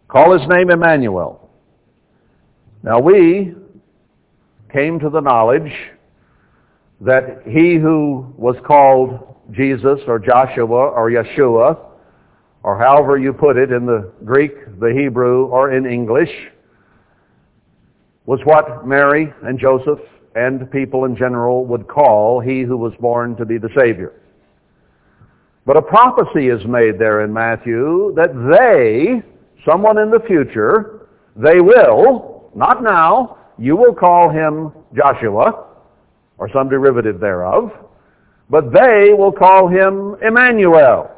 Call his name Emmanuel. Now we came to the knowledge that he who was called Jesus or Joshua or Yeshua or however you put it in the Greek, the Hebrew, or in English, was what Mary and Joseph and people in general would call he who was born to be the Savior. But a prophecy is made there in Matthew that they, someone in the future, they will, not now, you will call him Joshua, or some derivative thereof, but they will call him Emmanuel,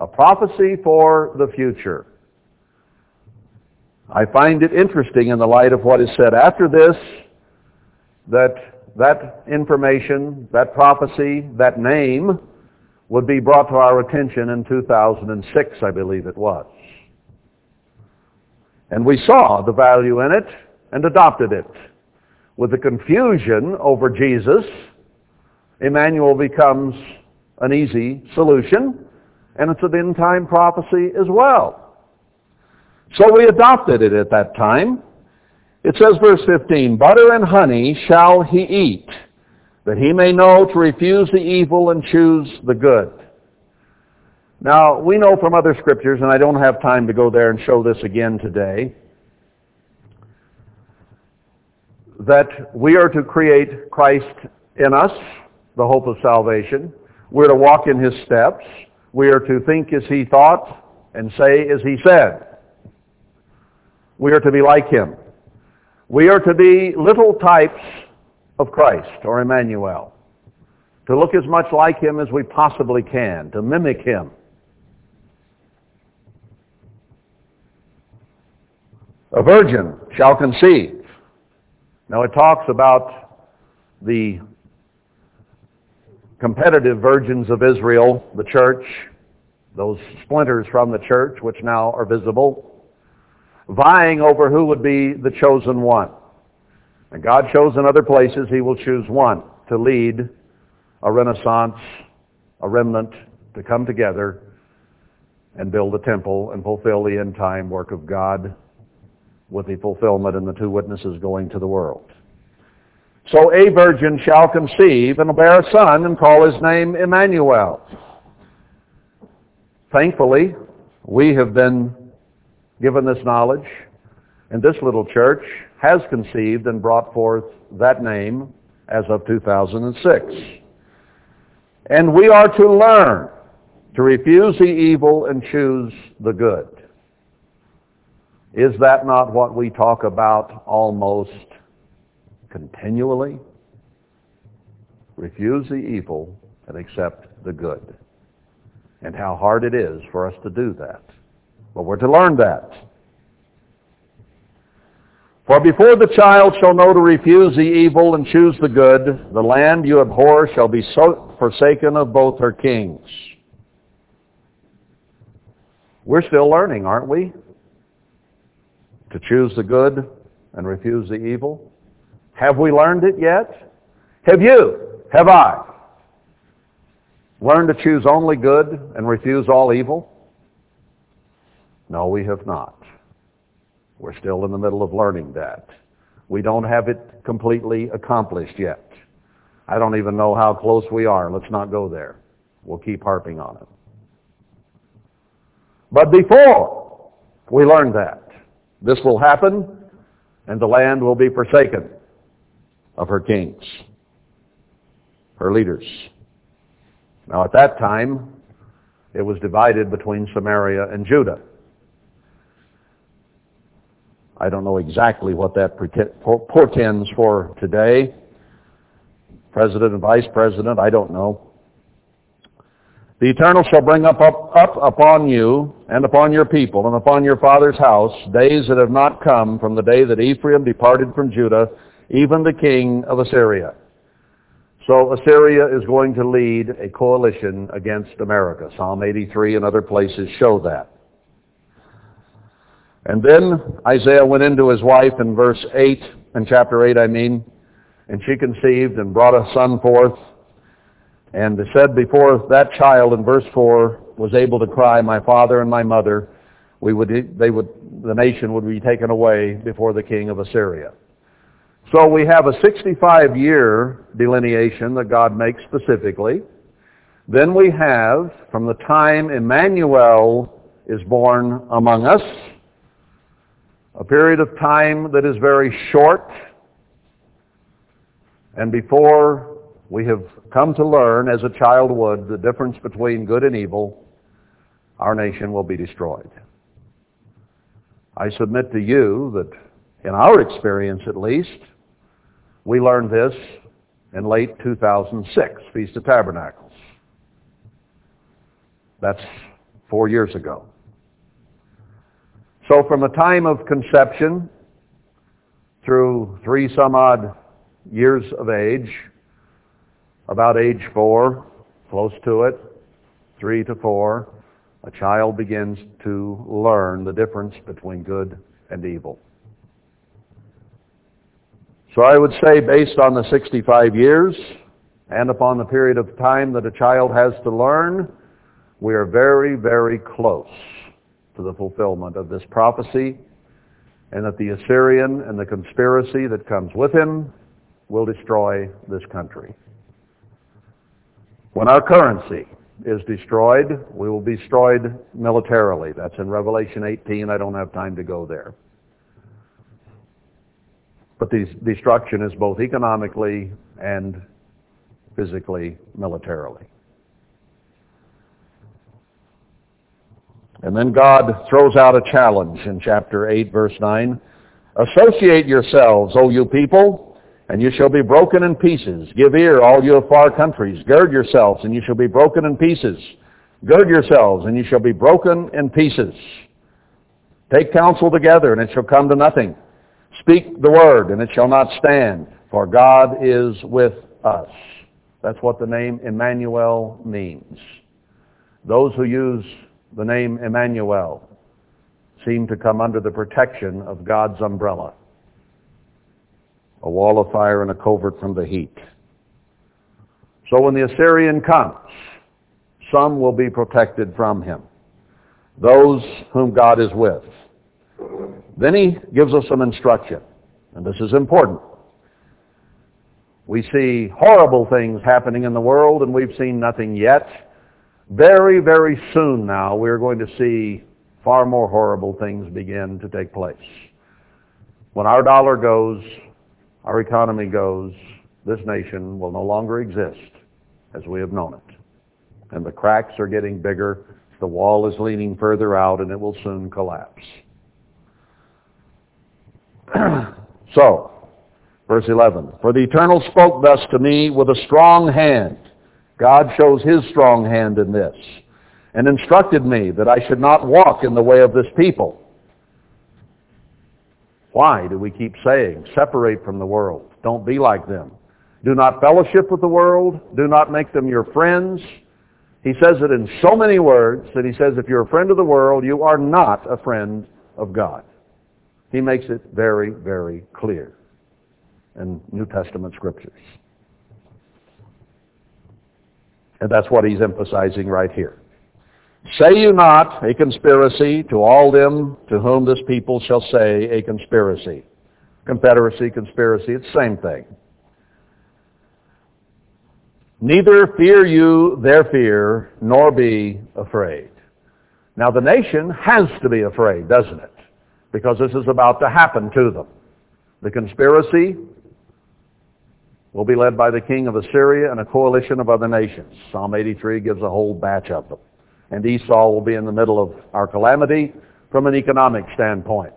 a prophecy for the future. I find it interesting in the light of what is said after this, that that information, that prophecy, that name would be brought to our attention in 2006, I believe it was. And we saw the value in it and adopted it. With the confusion over Jesus, Emmanuel becomes an easy solution, and it's an end-time prophecy as well. So we adopted it at that time. It says, verse 15, Butter and honey shall he eat, that he may know to refuse the evil and choose the good. Now, we know from other scriptures, and I don't have time to go there and show this again today, that we are to create Christ in us, the hope of salvation. We're to walk in his steps. We are to think as he thought and say as he said. We are to be like him. We are to be little types of Christ or Emmanuel. To look as much like him as we possibly can, to mimic him. A virgin shall conceive. Now it talks about the competitive virgins of Israel, the church, those splinters from the church which now are visible, vying over who would be the chosen one. And God chose in other places he will choose one to lead a renaissance, a remnant to come together and build a temple and fulfill the end time work of God with the fulfillment and the two witnesses going to the world. So a virgin shall conceive and bear a son and call his name Emmanuel. Thankfully, we have been given this knowledge, and this little church has conceived and brought forth that name as of 2006. And we are to learn to refuse the evil and choose the good. Is that not what we talk about almost continually? Refuse the evil and accept the good. And how hard it is for us to do that. But we're to learn that. For before the child shall know to refuse the evil and choose the good, the land you abhor shall be so forsaken of both her kings. We're still learning, aren't we? To choose the good and refuse the evil. Have we learned it yet? Have you? Have I? Learned to choose only good and refuse all evil? No, we have not. We're still in the middle of learning that. We don't have it completely accomplished yet. I don't even know how close we are. Let's not go there. We'll keep harping on it. But before we learn that, this will happen and the land will be forsaken of her kings, her leaders. Now at that time, it was divided between Samaria and Judah. I don't know exactly what that portends for today. President and vice president, I don't know. The Eternal shall bring up, up, up upon you and upon your people and upon your father's house days that have not come from the day that Ephraim departed from Judah, even the king of Assyria. So Assyria is going to lead a coalition against America. Psalm 83 and other places show that. And then Isaiah went into his wife in verse 8, in chapter 8 I mean, and she conceived and brought a son forth. And said before that child in verse 4 was able to cry, my father and my mother, we would, they would, the nation would be taken away before the king of Assyria. So we have a 65-year delineation that God makes specifically. Then we have, from the time Emmanuel is born among us, a period of time that is very short, and before we have come to learn, as a child would, the difference between good and evil, our nation will be destroyed. I submit to you that in our experience at least, we learned this in late 2006, Feast of Tabernacles. That's four years ago. So from the time of conception through three some odd years of age, about age four, close to it, three to four, a child begins to learn the difference between good and evil. So I would say based on the 65 years and upon the period of time that a child has to learn, we are very, very close to the fulfillment of this prophecy and that the Assyrian and the conspiracy that comes with him will destroy this country. When our currency is destroyed, we will be destroyed militarily. That's in Revelation 18. I don't have time to go there. But the destruction is both economically and physically, militarily. And then God throws out a challenge in chapter 8, verse 9. Associate yourselves, O you people, and you shall be broken in pieces. Give ear, all you far countries. Gird yourselves, and you shall be broken in pieces. Gird yourselves, and you shall be broken in pieces. Take counsel together, and it shall come to nothing. Speak the word, and it shall not stand, for God is with us. That's what the name Emmanuel means. Those who use the name Emmanuel seem to come under the protection of God's umbrella, a wall of fire and a covert from the heat. So when the Assyrian comes, some will be protected from him, those whom God is with. Then he gives us some instruction, and this is important. We see horrible things happening in the world, and we've seen nothing yet. Very, very soon now, we're going to see far more horrible things begin to take place. When our dollar goes, our economy goes, this nation will no longer exist as we have known it. And the cracks are getting bigger, the wall is leaning further out, and it will soon collapse. <clears throat> so, verse 11, For the Eternal spoke thus to me with a strong hand. God shows his strong hand in this and instructed me that I should not walk in the way of this people. Why do we keep saying, separate from the world, don't be like them? Do not fellowship with the world, do not make them your friends. He says it in so many words that he says if you're a friend of the world, you are not a friend of God. He makes it very, very clear in New Testament scriptures. And that's what he's emphasizing right here. Say you not a conspiracy to all them to whom this people shall say a conspiracy. Confederacy, conspiracy, it's the same thing. Neither fear you their fear, nor be afraid. Now the nation has to be afraid, doesn't it? Because this is about to happen to them. The conspiracy will be led by the king of Assyria and a coalition of other nations. Psalm 83 gives a whole batch of them. And Esau will be in the middle of our calamity from an economic standpoint.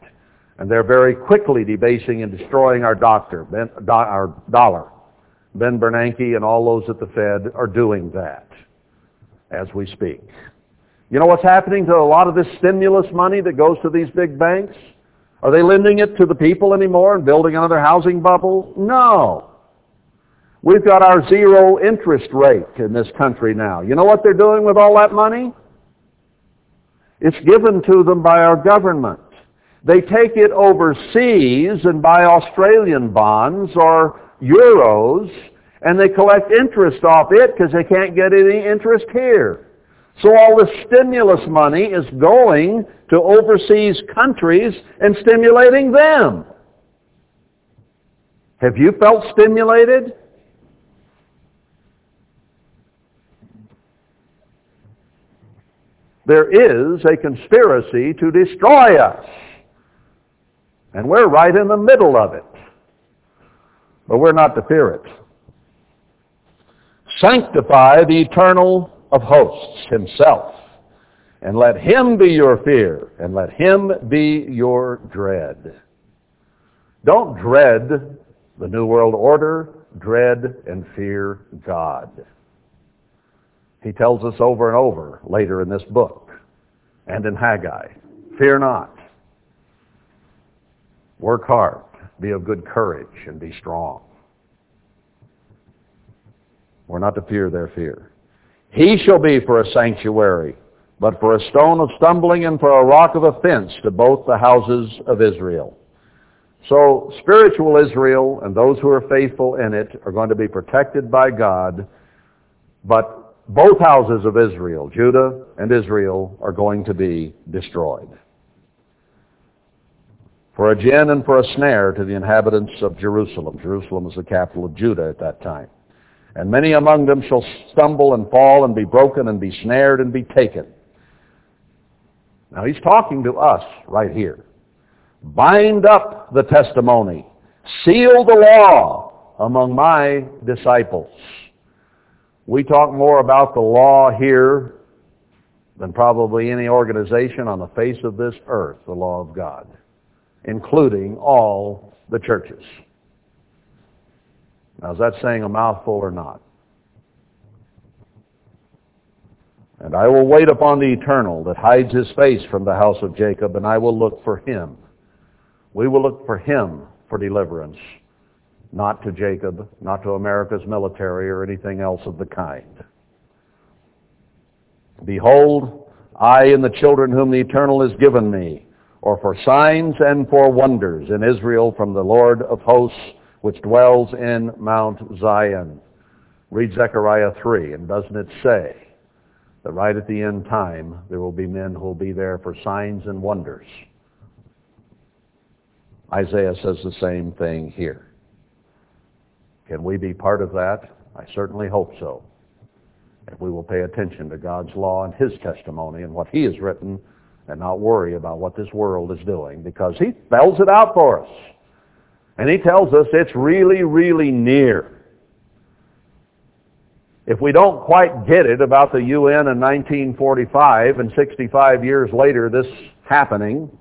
And they're very quickly debasing and destroying our doctor, ben, do, our dollar. Ben Bernanke and all those at the Fed are doing that as we speak. You know what's happening to a lot of this stimulus money that goes to these big banks? Are they lending it to the people anymore and building another housing bubble? No. We've got our zero interest rate in this country now. You know what they're doing with all that money? It's given to them by our government. They take it overseas and buy Australian bonds or euros, and they collect interest off it because they can't get any interest here. So all the stimulus money is going to overseas countries and stimulating them. Have you felt stimulated? There is a conspiracy to destroy us. And we're right in the middle of it. But we're not to fear it. Sanctify the eternal of hosts himself, and let him be your fear, and let him be your dread. Don't dread the New World Order, dread and fear God. He tells us over and over later in this book and in Haggai, fear not. Work hard, be of good courage, and be strong. We're not to fear their fear. He shall be for a sanctuary, but for a stone of stumbling and for a rock of offense to both the houses of Israel. So spiritual Israel and those who are faithful in it are going to be protected by God, but both houses of Israel, Judah and Israel, are going to be destroyed. For a gin and for a snare to the inhabitants of Jerusalem. Jerusalem was the capital of Judah at that time. And many among them shall stumble and fall and be broken and be snared and be taken. Now he's talking to us right here. Bind up the testimony. Seal the law among my disciples. We talk more about the law here than probably any organization on the face of this earth, the law of God, including all the churches. Now, is that saying a mouthful or not? And I will wait upon the eternal that hides his face from the house of Jacob, and I will look for him. We will look for him for deliverance, not to Jacob, not to America's military or anything else of the kind. Behold, I and the children whom the eternal has given me, or for signs and for wonders in Israel from the Lord of hosts, which dwells in Mount Zion. Read Zechariah 3, and doesn't it say that right at the end time there will be men who will be there for signs and wonders? Isaiah says the same thing here. Can we be part of that? I certainly hope so. If we will pay attention to God's law and His testimony and what He has written and not worry about what this world is doing because He spells it out for us. And he tells us it's really, really near. If we don't quite get it about the UN in 1945 and 65 years later this happening,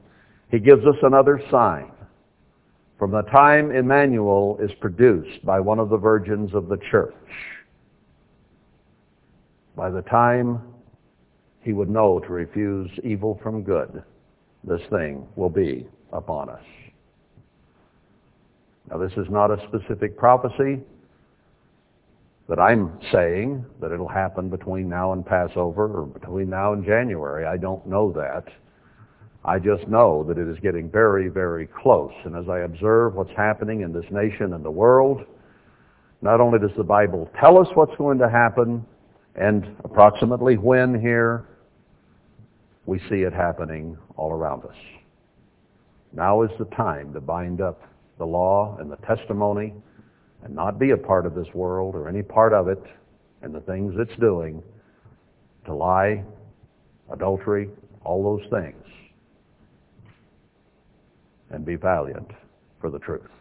he gives us another sign. From the time Emmanuel is produced by one of the virgins of the church, by the time he would know to refuse evil from good, this thing will be upon us. Now this is not a specific prophecy that I'm saying that it'll happen between now and Passover or between now and January. I don't know that. I just know that it is getting very, very close. And as I observe what's happening in this nation and the world, not only does the Bible tell us what's going to happen and approximately when here, we see it happening all around us. Now is the time to bind up the law and the testimony and not be a part of this world or any part of it and the things it's doing to lie, adultery, all those things, and be valiant for the truth.